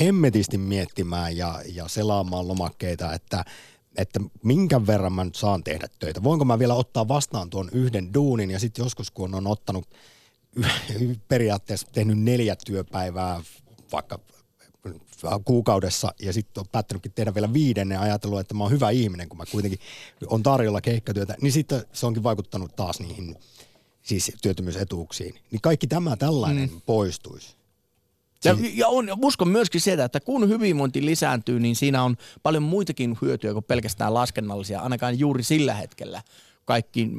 hemmetisti miettimään ja, ja selaamaan lomakkeita, että, että minkä verran mä nyt saan tehdä töitä. Voinko mä vielä ottaa vastaan tuon yhden duunin ja sitten joskus kun on ottanut periaatteessa tehnyt neljä työpäivää vaikka kuukaudessa ja sitten on päättänytkin tehdä vielä viidennen ajatellut, että mä oon hyvä ihminen, kun mä kuitenkin on tarjolla keikkatyötä, niin sitten se onkin vaikuttanut taas niihin siis työttömyysetuuksiin. Niin kaikki tämä tällainen mm. poistuisi. Ja, ja on, uskon myöskin sitä, että kun hyvinvointi lisääntyy, niin siinä on paljon muitakin hyötyjä kuin pelkästään laskennallisia, ainakaan juuri sillä hetkellä kaikki,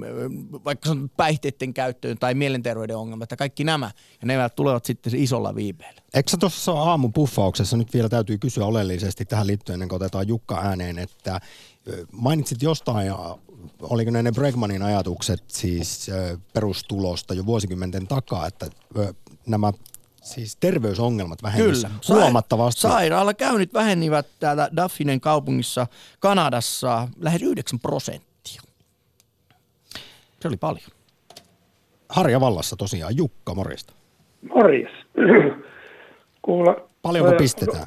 vaikka on päihteiden käyttöön tai mielenterveyden ongelmat ja kaikki nämä, ja ne tulevat sitten isolla viipeellä. Eikö tuossa aamupuffauksessa nyt vielä täytyy kysyä oleellisesti tähän liittyen, ennen kuin otetaan Jukka ääneen, että mainitsit jostain, oliko ne ne Bregmanin ajatukset siis perustulosta jo vuosikymmenten takaa, että nämä siis terveysongelmat vähenisivät huomattavasti. Sairaala käynnit vähenivät täällä Daphinen kaupungissa Kanadassa lähes 9 prosenttia. Se oli paljon. Harja Vallassa tosiaan. Jukka, morjesta. Morjes. Kuule, Paljonko ää, pistetään?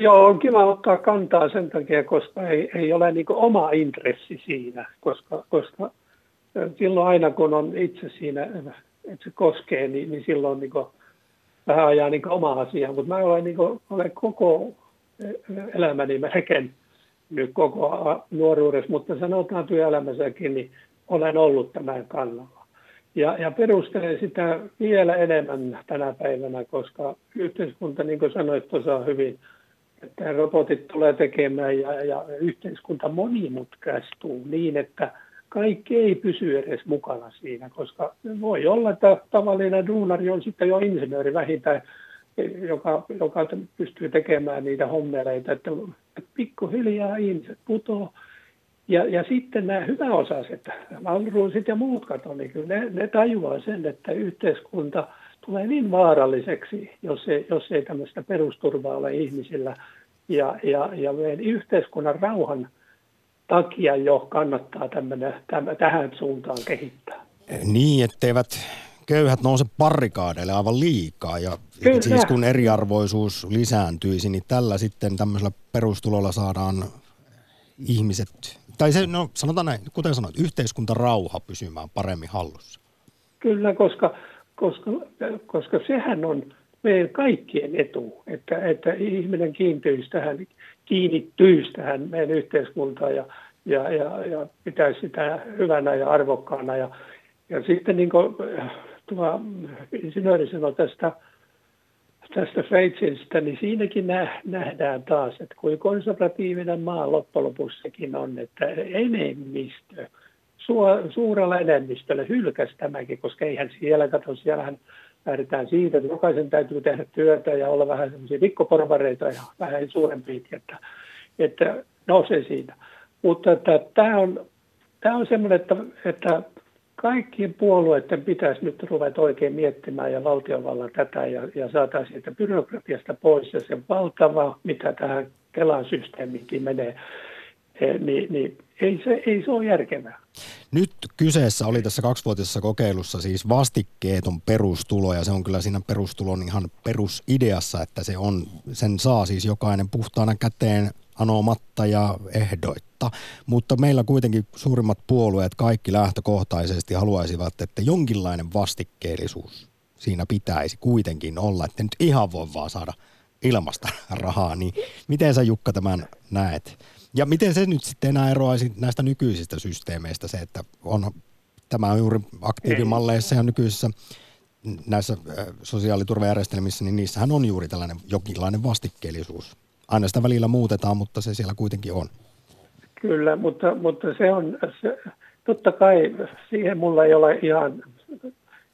Joo, on kiva ottaa kantaa sen takia, koska ei, ei ole niin oma intressi siinä, koska, koska silloin aina kun on itse siinä, että se koskee, niin, niin silloin niin kuin, vähän ajaa niin oma asia. Mutta mä olen, niin kuin, olen koko elämäni melkein nyt koko nuoruudessa, mutta sanotaan työelämässäkin, niin olen ollut tämän kannalla. Ja, ja perustelen sitä vielä enemmän tänä päivänä, koska yhteiskunta, niin kuin sanoit tuossa hyvin, että robotit tulee tekemään ja, ja yhteiskunta monimutkaistuu niin, että kaikki ei pysy edes mukana siinä, koska voi olla, että tavallinen duunari on sitten jo insinööri vähintään, joka, joka pystyy tekemään niitä hommeleita, että pikkuhiljaa ihmiset putoo. Ja, ja sitten nämä hyväosaiset, Valruusit ja muut kato, niin kyllä ne, ne tajuaa sen, että yhteiskunta tulee niin vaaralliseksi, jos ei, jos ei tämmöistä perusturvaa ole ihmisillä. Ja, ja, ja meidän yhteiskunnan rauhan takia jo kannattaa tämmönen, täm, tähän suuntaan kehittää. Niin, etteivät köyhät nouse parrikaadeille aivan liikaa. Ja Kyllä. siis kun eriarvoisuus lisääntyisi, niin tällä sitten tämmöisellä perustulolla saadaan ihmiset, tai se, no sanotaan näin, kuten sanoit, yhteiskuntarauha pysymään paremmin hallussa. Kyllä, koska, koska, koska sehän on meidän kaikkien etu, että, että ihminen kiintyisi tähän, kiinnittyisi tähän meidän yhteiskuntaan ja, ja, ja, ja pitäisi sitä hyvänä ja arvokkaana. Ja, ja sitten niin kuin tuo insinööri sanoi tästä, tästä Sveitsistä, niin siinäkin nähdään taas, että kuin konservatiivinen maa loppujen lopuksi sekin on, että enemmistö, suurella enemmistöllä hylkäsi tämäkin, koska eihän siellä, kato, siellähän lähdetään siitä, että jokaisen täytyy tehdä työtä ja olla vähän semmoisia pikkoporvareita ja vähän suurempiakin, että, että nousee siitä. Mutta tämä on, tämä on semmoinen, että, että kaikkien puolueiden pitäisi nyt ruveta oikein miettimään ja valtiovallan tätä ja, ja saataisiin siitä byrokratiasta pois ja se valtava, mitä tähän Kelan systeemiinkin menee, niin, niin ei, se, ei se ole järkevää. Nyt kyseessä oli tässä kaksivuotisessa kokeilussa siis vastikkeeton perustulo ja se on kyllä siinä perustulon ihan perusideassa, että se on, sen saa siis jokainen puhtaana käteen anomatta ja ehdoitta. Mutta meillä kuitenkin suurimmat puolueet kaikki lähtökohtaisesti haluaisivat, että jonkinlainen vastikkeellisuus siinä pitäisi kuitenkin olla, että nyt ihan voi vaan saada ilmasta rahaa. Niin miten sä Jukka tämän näet? Ja miten se nyt sitten enää eroaisi näistä nykyisistä systeemeistä se, että on tämä on juuri aktiivimalleissa ja nykyisissä näissä sosiaaliturvajärjestelmissä, niin niissähän on juuri tällainen jokinlainen vastikkeellisuus. Aina sitä välillä muutetaan, mutta se siellä kuitenkin on. Kyllä, mutta, mutta se on, se, totta kai siihen mulla ei ole ihan,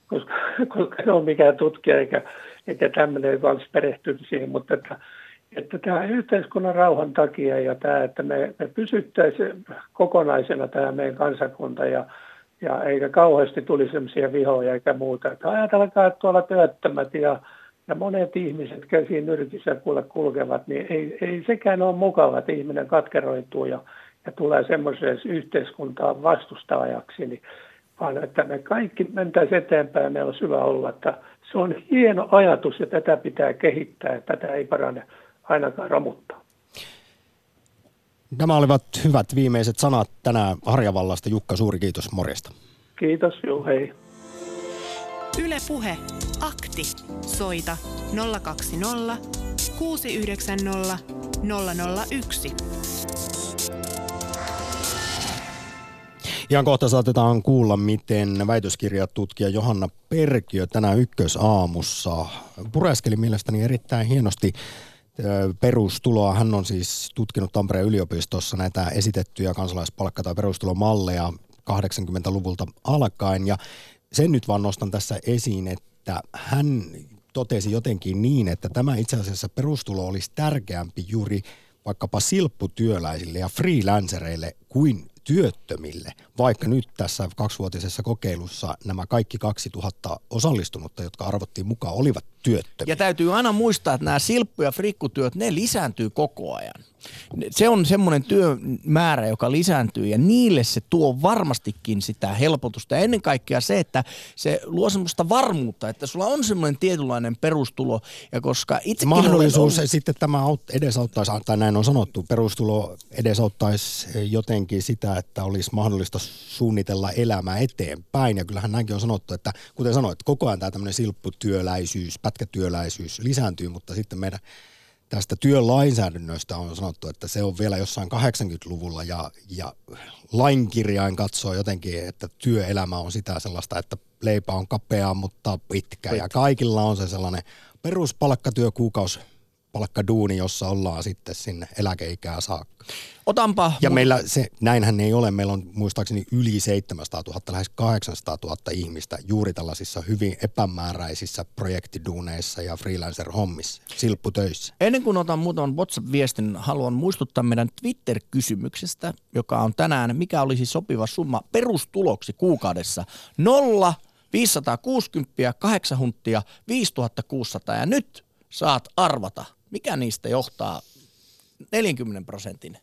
koska, koska se on mikään tutkija eikä, eikä tämmöinen, joka olisi perehtynyt siihen, mutta että että tämä yhteiskunnan rauhan takia ja tämä, että me, me pysyttäisiin kokonaisena tämä meidän kansakunta ja, ja eikä kauheasti tulisi sellaisia vihoja eikä muuta. Että ajatelkaa, että tuolla työttömät ja, ja monet ihmiset käsiin nyrkissä kuule kulkevat, niin ei, ei sekään ole mukava, että ihminen katkeroituu ja, ja tulee semmoiseen yhteiskuntaan vastustajaksi, niin, vaan että me kaikki mentäisiin eteenpäin ja meillä olisi hyvä olla, että se on hieno ajatus ja tätä pitää kehittää ja tätä ei parane ainakaan romuttaa. Nämä olivat hyvät viimeiset sanat tänään Harjavallasta. Jukka, suuri kiitos, morjesta. Kiitos, juu, hei. Yle Puhe, akti. Soita 020 690 001. Ihan kohta saatetaan kuulla, miten väitöskirjatutkija Johanna Perkiö tänään ykkösaamussa pureskeli mielestäni erittäin hienosti perustuloa. Hän on siis tutkinut Tampereen yliopistossa näitä esitettyjä kansalaispalkka- tai perustulomalleja 80-luvulta alkaen. Ja sen nyt vaan nostan tässä esiin, että hän totesi jotenkin niin, että tämä itse asiassa perustulo olisi tärkeämpi juuri vaikkapa silpputyöläisille ja freelancereille kuin työttömille, vaikka nyt tässä kaksivuotisessa kokeilussa nämä kaikki 2000 osallistunutta, jotka arvottiin mukaan, olivat työttömiä. Ja täytyy aina muistaa, että nämä silppu- ja frikkutyöt, ne lisääntyy koko ajan. Se on semmoinen työmäärä, joka lisääntyy ja niille se tuo varmastikin sitä helpotusta. Ja ennen kaikkea se, että se luo semmoista varmuutta, että sulla on semmoinen tietynlainen perustulo. Ja koska Mahdollisuus on... sitten tämä edesauttaisi, tai näin on sanottu, perustulo edesauttaisi jotenkin sitä, että olisi mahdollista suunnitella elämää eteenpäin. Ja kyllähän näinkin on sanottu, että kuten sanoit, koko ajan tämä tämmöinen silpputyöläisyys, pätkätyöläisyys lisääntyy, mutta sitten meidän tästä työlainsäädännöstä on sanottu, että se on vielä jossain 80-luvulla ja, ja lainkirjain katsoo jotenkin, että työelämä on sitä sellaista, että leipä on kapea, mutta pitkä, pitkä. ja kaikilla on se sellainen peruspalkkatyökuukaus palkkaduuni, jossa ollaan sitten sinne eläkeikää saakka. Otanpa... Ja meillä se, näinhän ei ole. Meillä on muistaakseni yli 700 000, lähes 800 000 ihmistä juuri tällaisissa hyvin epämääräisissä projektiduuneissa ja freelancer-hommissa, silpputöissä. Ennen kuin otan muutaman WhatsApp-viestin, haluan muistuttaa meidän Twitter-kysymyksestä, joka on tänään, mikä olisi sopiva summa perustuloksi kuukaudessa. Nolla 560, 8 hunttia, 5600 ja nyt saat arvata, mikä niistä johtaa 40 prosentin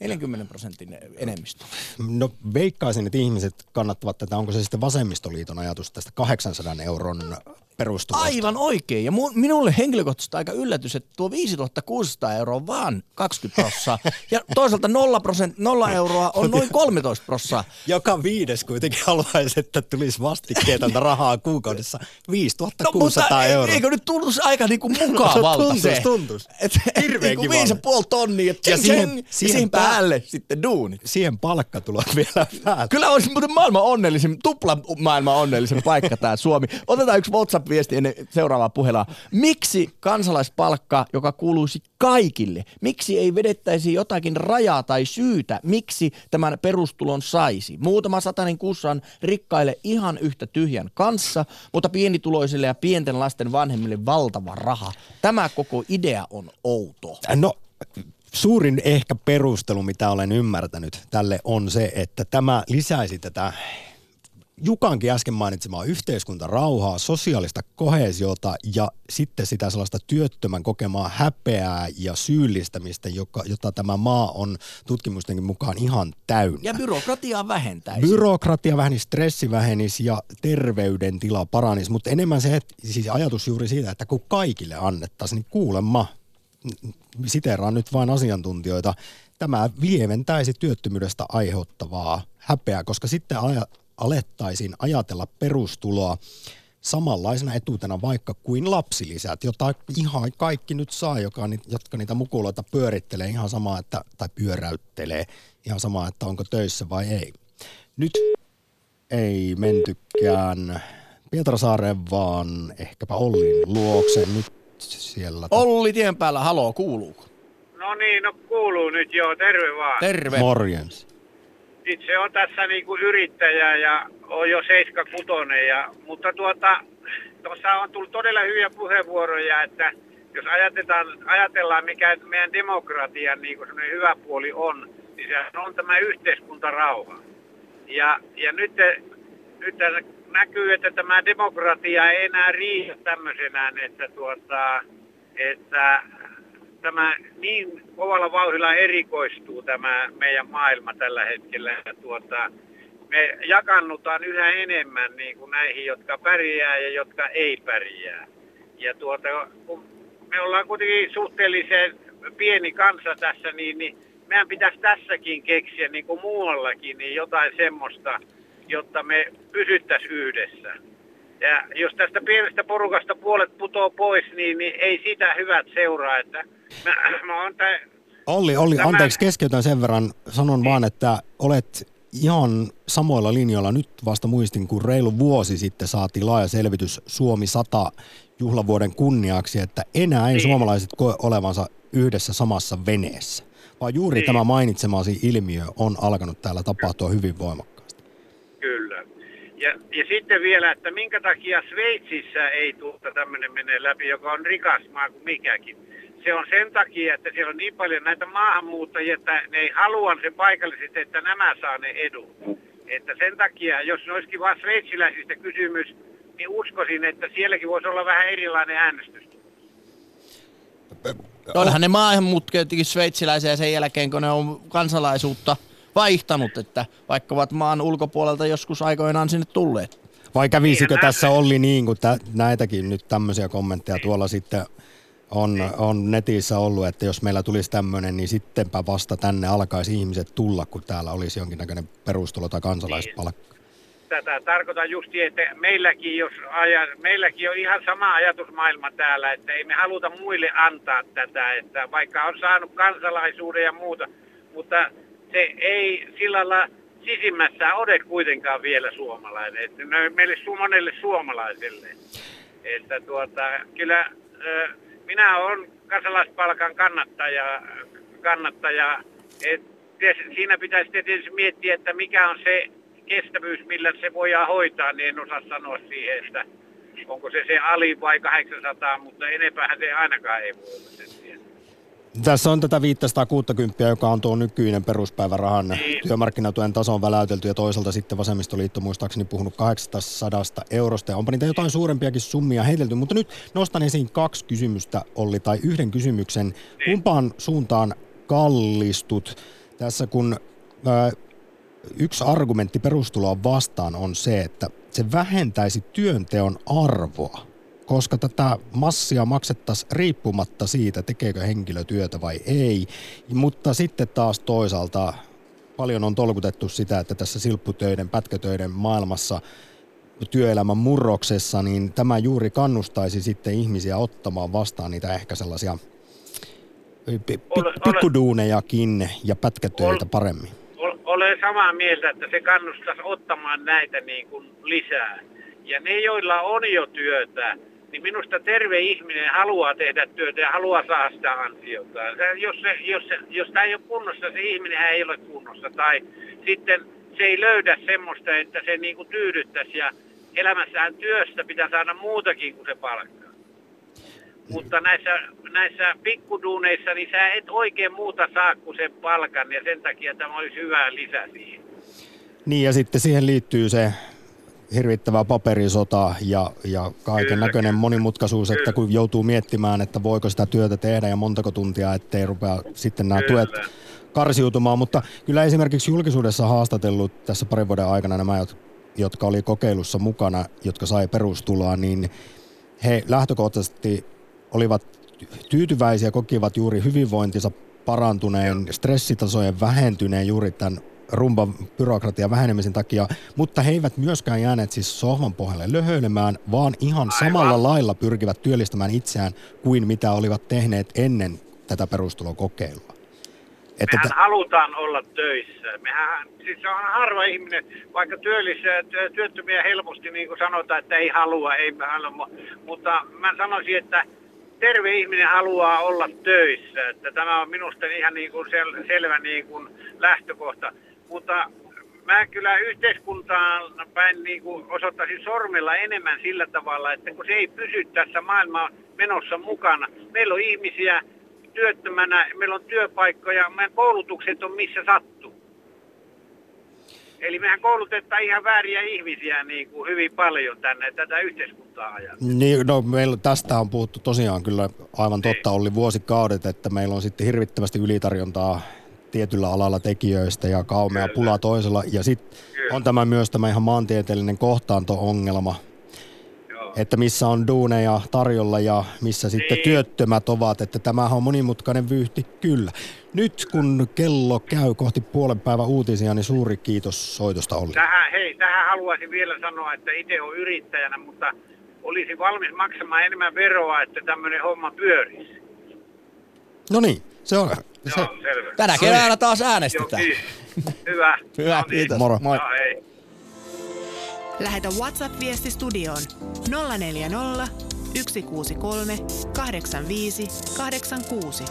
40 prosentin enemmistö. No veikkaisin, että ihmiset kannattavat tätä, onko se sitten vasemmistoliiton ajatus tästä 800 euron perustulosta. Aivan oikein. Ja minulle henkilökohtaisesti aika yllätys, että tuo 5600 euroa on vaan 20 prossaa. Ja toisaalta 0, prosent, 0 euroa on noin 13 prossaa. Joka viides kuitenkin haluaisi, että tulisi vastikkeetonta rahaa kuukaudessa 5600 no, euroa. Eikö nyt tuntuisi aika niinku mukavalta tuntus, se? Tuntus, Hirveän niinku viisi puoli tonnia, ja siihen, siihen, siihen päälle sitten duunit. Siihen palkkatulot vielä päälle. Kyllä olisi muuten maailman onnellisin, tupla maailman onnellisin paikka tämä Suomi. Otetaan yksi WhatsApp viesti ennen seuraavaa puhelaa. Miksi kansalaispalkka, joka kuuluisi kaikille, miksi ei vedettäisi jotakin rajaa tai syytä, miksi tämän perustulon saisi? Muutama satainen kuussa on rikkaille ihan yhtä tyhjän kanssa, mutta pienituloisille ja pienten lasten vanhemmille valtava raha. Tämä koko idea on outo. No suurin ehkä perustelu, mitä olen ymmärtänyt tälle on se, että tämä lisäisi tätä Jukankin äsken mainitsemaa yhteiskuntarauhaa, sosiaalista kohesiota ja sitten sitä sellaista työttömän kokemaa häpeää ja syyllistämistä, joka, jota tämä maa on tutkimustenkin mukaan ihan täynnä. Ja byrokratia vähentäisi. Byrokratia vähenisi, stressi vähenisi ja terveydentila paranisi, mutta enemmän se siis ajatus juuri siitä, että kun kaikille annettaisiin, niin kuulemma, siteraan nyt vain asiantuntijoita, tämä lieventäisi työttömyydestä aiheuttavaa häpeää, koska sitten alettaisiin ajatella perustuloa samanlaisena etuutena vaikka kuin lapsilisät, jota ihan kaikki nyt saa, joka, jotka niitä mukuloita pyörittelee ihan sama, että, tai pyöräyttelee ihan sama, että onko töissä vai ei. Nyt ei mentykään Pietarsaareen, vaan ehkäpä Ollin luokse nyt siellä. Olli tien päällä, haloo, kuuluuko? No niin, no kuuluu nyt joo, terve vaan. Terve. Morjens itse on tässä niin kuin yrittäjä ja on jo 76, ja, mutta tuota, tuossa on tullut todella hyviä puheenvuoroja, että jos ajatellaan, ajatellaan mikä meidän demokratian niin kuin hyvä puoli on, niin se on tämä yhteiskuntarauha. Ja, ja nyt, nyt näkyy, että tämä demokratia ei enää riitä tämmöisenään, että, tuota, että tämä niin kovalla vauhdilla erikoistuu tämä meidän maailma tällä hetkellä. Ja tuota, me jakannutaan yhä enemmän niin kuin näihin, jotka pärjää ja jotka ei pärjää. Ja tuota, kun me ollaan kuitenkin suhteellisen pieni kansa tässä, niin, niin meidän pitäisi tässäkin keksiä niin kuin muuallakin niin jotain semmoista, jotta me pysyttäisiin yhdessä. Ja jos tästä pienestä porukasta puolet putoo pois, niin, niin ei sitä hyvät seuraa. Että mä, mä on tä, Olli, Olli tämä... anteeksi keskeytän sen verran. Sanon vaan, että olet ihan samoilla linjoilla nyt vasta muistin, kun reilu vuosi sitten saatiin laaja selvitys Suomi 100 juhlavuoden kunniaksi, että enää ei niin. suomalaiset koe olevansa yhdessä samassa veneessä, vaan juuri niin. tämä mainitsemasi ilmiö on alkanut täällä tapahtua hyvin voimakkaasti. Ja, ja sitten vielä, että minkä takia Sveitsissä ei tuota tämmöinen mene läpi, joka on rikas maa kuin mikäkin. Se on sen takia, että siellä on niin paljon näitä maahanmuuttajia, että ne ei halua se paikallisesti, että nämä saa ne edut. Että sen takia, jos ne olisikin vain sveitsiläisistä kysymys, niin uskoisin, että sielläkin voisi olla vähän erilainen äänestys. Onhan ne maahanmuuttajatkin sveitsiläisiä sen jälkeen, kun ne on kansalaisuutta – vaihtanut, että vaikka ovat maan ulkopuolelta joskus aikoinaan sinne tulleet. Vai kävisikö tässä Olli niin, kuin tä, näitäkin nyt tämmöisiä kommentteja tuolla sitten on, niin. on netissä ollut, että jos meillä tulisi tämmöinen, niin sittenpä vasta tänne alkaisi ihmiset tulla, kun täällä olisi jonkinnäköinen perustulo tai kansalaispalkka. Niin. Tätä tarkoitan justi, että meilläkin, jos aja, meilläkin on ihan sama ajatusmaailma täällä, että ei me haluta muille antaa tätä, että vaikka on saanut kansalaisuuden ja muuta, mutta se ei sillä lailla sisimmässä ole kuitenkaan vielä suomalainen. Että meille monelle suomalaiselle. Että tuota, kyllä minä olen kansalaispalkan kannattaja, kannattaja. Et siinä pitäisi tietysti miettiä, että mikä on se kestävyys, millä se voidaan hoitaa, niin en osaa sanoa siihen, että onko se se ali vai 800, mutta enempähän se ainakaan ei voi olla sen Tässä on tätä 560, joka on tuo nykyinen peruspäivärahan niin. työmarkkinatuen tason väläytelty ja toisaalta sitten vasemmistoliitto muistaakseni puhunut 800 eurosta. Ja onpa niitä jotain suurempiakin summia heitelty, mutta nyt nostan esiin kaksi kysymystä, Olli, tai yhden kysymyksen. Niin. Kumpaan suuntaan kallistut tässä, kun yksi argumentti perustuloa vastaan on se, että se vähentäisi työnteon arvoa, koska tätä massia maksettaisiin riippumatta siitä, tekeekö henkilö työtä vai ei. Mutta sitten taas toisaalta paljon on tolkutettu sitä, että tässä silpputöiden, pätkätöiden maailmassa työelämän murroksessa, niin tämä juuri kannustaisi sitten ihmisiä ottamaan vastaan niitä ehkä sellaisia pikkuduunejakin ja pätkätöitä paremmin olen samaa mieltä, että se kannustaisi ottamaan näitä niin kuin lisää. Ja ne, joilla on jo työtä, niin minusta terve ihminen haluaa tehdä työtä ja haluaa saada sitä ansiota. Jos, se, jos, se, jos tämä ei ole kunnossa, se ihminen ei ole kunnossa. Tai sitten se ei löydä semmoista, että se niin kuin tyydyttäisi. Ja elämässään työstä pitää saada muutakin kuin se palkka. Mutta näissä, näissä pikkuduuneissa, niin sä et oikein muuta saa kuin sen palkan, ja sen takia tämä olisi hyvä lisä siihen. Niin, ja sitten siihen liittyy se hirvittävä paperisota ja, ja kaiken näköinen monimutkaisuus, että kun joutuu miettimään, että voiko sitä työtä tehdä ja montako tuntia, ettei rupea sitten nämä tuet karsiutumaan. Mutta kyllä esimerkiksi julkisuudessa haastatellut tässä parin vuoden aikana nämä, jotka oli kokeilussa mukana, jotka sai perustuloa, niin he lähtökohtaisesti olivat tyytyväisiä, kokivat juuri hyvinvointinsa parantuneen, stressitasojen vähentyneen juuri tämän rumban byrokratian vähenemisen takia, mutta he eivät myöskään jääneet siis sohvan pohjalle löhöilemään, vaan ihan Aivan. samalla lailla pyrkivät työllistämään itseään kuin mitä olivat tehneet ennen tätä perustulokokeilua. Että Mehän t- halutaan olla töissä. Mehän, siis on harva ihminen, vaikka työllisiä, työttömiä helposti niin kuin sanotaan, että ei halua, ei halua, mutta mä sanoisin, että terve ihminen haluaa olla töissä. Että tämä on minusta ihan niin kuin sel, selvä niin kuin lähtökohta. Mutta mä kyllä yhteiskuntaan päin niin kuin osoittaisin sormella enemmän sillä tavalla, että kun se ei pysy tässä maailman menossa mukana. Meillä on ihmisiä työttömänä, meillä on työpaikkoja, meidän koulutukset on missä sattuu. Eli mehän koulutetaan ihan vääriä ihmisiä niin kuin hyvin paljon tänne tätä yhteiskuntaa ajan. Niin, no meillä tästä on puhuttu tosiaan kyllä aivan totta niin. oli vuosikaudet, että meillä on sitten hirvittävästi ylitarjontaa tietyllä alalla tekijöistä ja kaumea pula toisella. Ja sitten on tämä myös tämä ihan maantieteellinen kohtaanto-ongelma, että missä on duuneja tarjolla ja missä niin. sitten työttömät ovat, että tämähän on monimutkainen vyyhti kyllä. Nyt kun kello käy kohti puolen päivän uutisia, niin suuri kiitos soitosta Olli. Tähän, hei, tähän haluaisin vielä sanoa, että itse on yrittäjänä, mutta olisi valmis maksamaan enemmän veroa, että tämmöinen homma pyörisi. No niin, se on. Se... Joo, selvä. Tänä keväänä taas äänestetään. Joo, Hyvä. Hyvä, no niin. kiitos. Moro. Moi. No, hei. Lähetä WhatsApp-viesti studioon 040 163 85 86.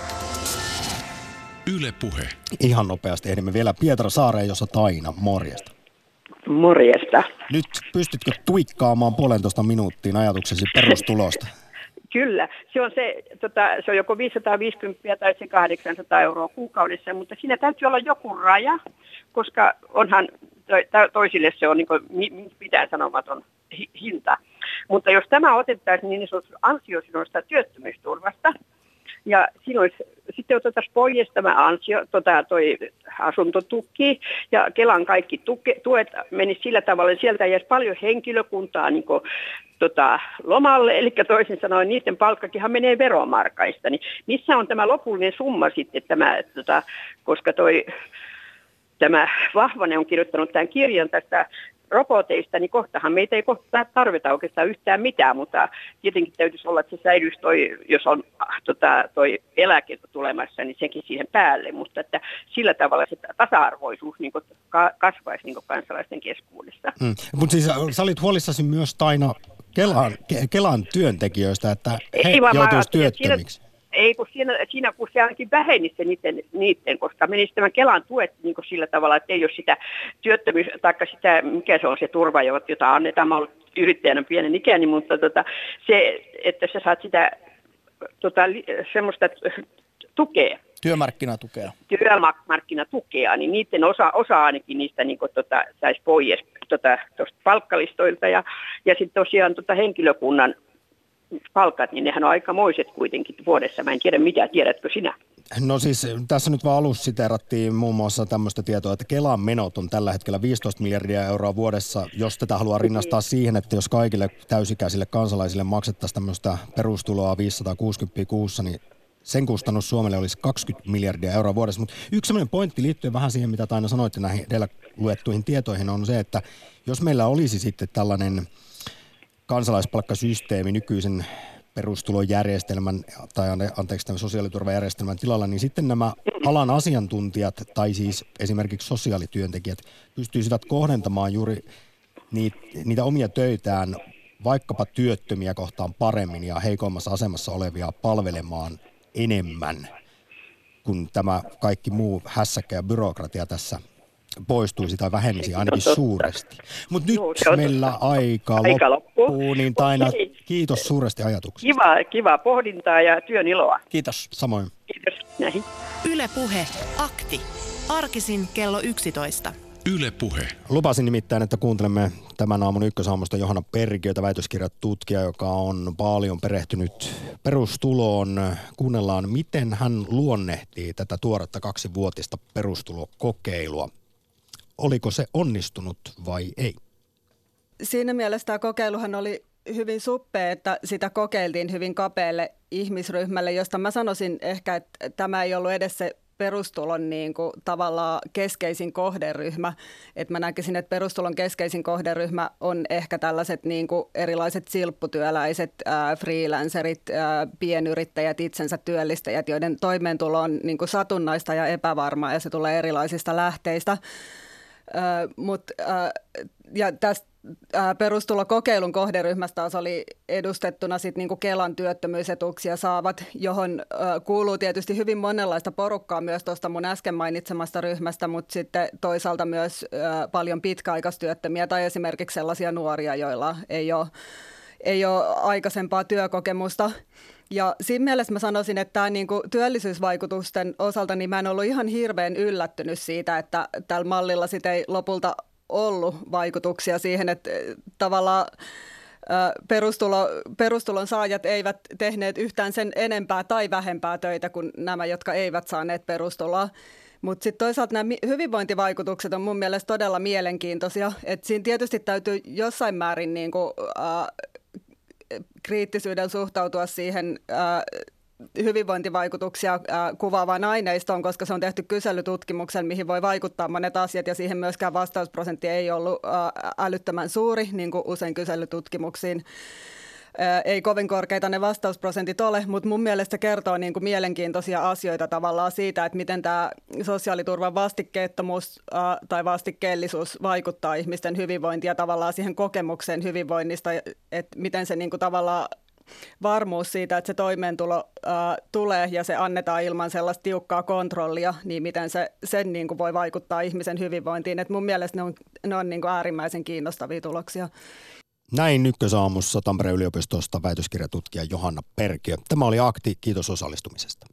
Yle Puhe. Ihan nopeasti ehdimme vielä Pietra Saareen, jossa Taina. Morjesta. Morjesta. Nyt pystytkö tuikkaamaan puolentoista minuuttiin ajatuksesi perustulosta? Kyllä, se on, se, tota, se on joko 550 tai se 800 euroa kuukaudessa, mutta siinä täytyy olla joku raja, koska onhan toisille se on niin kuin, mitään sanomaton hinta. Mutta jos tämä otettaisiin niin sanotusti ansiosidonnaista työttömyysturvasta, ja silloin sitten otetaan pois tämä ansio, tota, toi asuntotuki ja Kelan kaikki tuke, tuet meni sillä tavalla, että sieltä jäisi paljon henkilökuntaa niin kuin, tota, lomalle, eli toisin sanoen niiden palkkakinhan menee veromarkaista. Niin missä on tämä lopullinen summa sitten, tämä, tota, koska toi tämä Vahvanen on kirjoittanut tämän kirjan tästä roboteista, niin kohtahan meitä ei kohta tarvita oikeastaan yhtään mitään, mutta tietenkin täytyisi olla, että se säilyisi toi, jos on tota, toi eläke tulemassa, niin sekin siihen päälle, mutta että sillä tavalla se tasa-arvoisuus niin kasvaisi niin kansalaisten keskuudessa. Hmm. Mutta siis sä olit huolissasi myös Taina Kelan, Kelan työntekijöistä, että he joutuisivat työttömiksi. Siinä, ei kun siinä, siinä kun se ainakin väheni se niiden, niiden koska menisi tämän Kelan tuet niin kuin sillä tavalla, että ei ole sitä työttömyys, tai sitä, mikä se on se turva, jota annetaan. Mä olen yrittäjänä pienen ikäni, mutta tota, se, että sä saat sitä tota, semmoista tukea. Työmarkkinatukea. Työmarkkinatukea, niin niiden osa, osa ainakin niistä niin kuin, tota, saisi pois tota, palkkalistoilta. Ja, ja sitten tosiaan tota, henkilökunnan palkat, niin nehän on aikamoiset kuitenkin vuodessa. Mä en tiedä mitä, tiedätkö sinä? No siis tässä nyt vaan alussa siteerattiin muun muassa tämmöistä tietoa, että Kelan menot on tällä hetkellä 15 miljardia euroa vuodessa. Jos tätä haluaa rinnastaa siihen, että jos kaikille täysikäisille kansalaisille maksettaisiin tämmöistä perustuloa 560 kuussa, niin sen kustannus Suomelle olisi 20 miljardia euroa vuodessa. Mutta yksi sellainen pointti liittyen vähän siihen, mitä Taina sanoitte näihin edellä luettuihin tietoihin, on se, että jos meillä olisi sitten tällainen kansalaispalkkasysteemi nykyisen perustulojärjestelmän tai anteeksi tämän sosiaaliturvajärjestelmän tilalla, niin sitten nämä alan asiantuntijat tai siis esimerkiksi sosiaalityöntekijät pystyisivät kohdentamaan juuri niitä, niitä omia töitään vaikkapa työttömiä kohtaan paremmin ja heikommassa asemassa olevia palvelemaan enemmän, kun tämä kaikki muu hässäkkä ja byrokratia tässä poistuisi tai vähenisi ainakin suuresti. Mutta nyt Joo, meillä aika, aika loppuu, loppuu, niin Taina, kiitos suuresti ajatuksesta. Kiva, kiva pohdintaa ja työn iloa. Kiitos. Samoin. Kiitos. Näin. Yle Puhe, akti. Arkisin kello 11. Yle Puhe. Lupasin nimittäin, että kuuntelemme tämän aamun ykkösaamusta Johanna Perkiötä, väitöskirjatutkija, joka on paljon perehtynyt perustuloon. Kuunnellaan, miten hän luonnehtii tätä tuoretta kaksivuotista perustulokokeilua. Oliko se onnistunut vai ei? Siinä mielessä tämä kokeiluhan oli hyvin suppea, että sitä kokeiltiin hyvin kapealle ihmisryhmälle, josta mä sanoisin ehkä, että tämä ei ollut edes se perustulon niin kuin, tavallaan keskeisin kohderyhmä. Et mä näkisin, että perustulon keskeisin kohderyhmä on ehkä tällaiset niin kuin, erilaiset silpputyöläiset, ää, freelancerit, ää, pienyrittäjät, itsensä työllistäjät, joiden toimeentulo on niin kuin, satunnaista ja epävarmaa ja se tulee erilaisista lähteistä. Ää, mut, ää, ja tästä perustulokokeilun kohderyhmästä taas oli edustettuna sit niinku Kelan työttömyysetuuksia saavat, johon kuuluu tietysti hyvin monenlaista porukkaa myös tuosta mun äsken mainitsemasta ryhmästä, mutta sitten toisaalta myös paljon pitkäaikaistyöttömiä tai esimerkiksi sellaisia nuoria, joilla ei ole, ei ole aikaisempaa työkokemusta. Ja siinä mielessä mä sanoisin, että tämä niinku työllisyysvaikutusten osalta niin mä en ollut ihan hirveän yllättynyt siitä, että tällä mallilla sit ei lopulta ollut vaikutuksia siihen, että eh, tavallaan perustulo, perustulon saajat eivät tehneet yhtään sen enempää tai vähempää töitä kuin nämä, jotka eivät saaneet perustuloa. Mutta sitten toisaalta nämä hyvinvointivaikutukset on mun mielestä todella mielenkiintoisia. Et siinä tietysti täytyy jossain määrin niinku, äh, kriittisyydellä suhtautua siihen äh, hyvinvointivaikutuksia äh, kuvaavaan aineistoon, koska se on tehty kyselytutkimuksen, mihin voi vaikuttaa monet asiat ja siihen myöskään vastausprosentti ei ollut äh, älyttömän suuri, niin kuin usein kyselytutkimuksiin ei kovin korkeita ne vastausprosentit ole, mutta mun mielestä se kertoo niin kuin mielenkiintoisia asioita tavallaan siitä, että miten tämä sosiaaliturvan vastikkeettomuus tai vastikkeellisuus vaikuttaa ihmisten hyvinvointiin ja tavallaan siihen kokemukseen hyvinvoinnista, että miten se niin kuin tavallaan varmuus siitä, että se toimeentulo ää, tulee ja se annetaan ilman sellaista tiukkaa kontrollia, niin miten se sen niin kuin voi vaikuttaa ihmisen hyvinvointiin. Et mun mielestä ne on, ne on niin kuin äärimmäisen kiinnostavia tuloksia. Näin ykkösaamussa Tampereen yliopistosta väitöskirjatutkija Johanna Perkiö. Tämä oli Akti, kiitos osallistumisesta.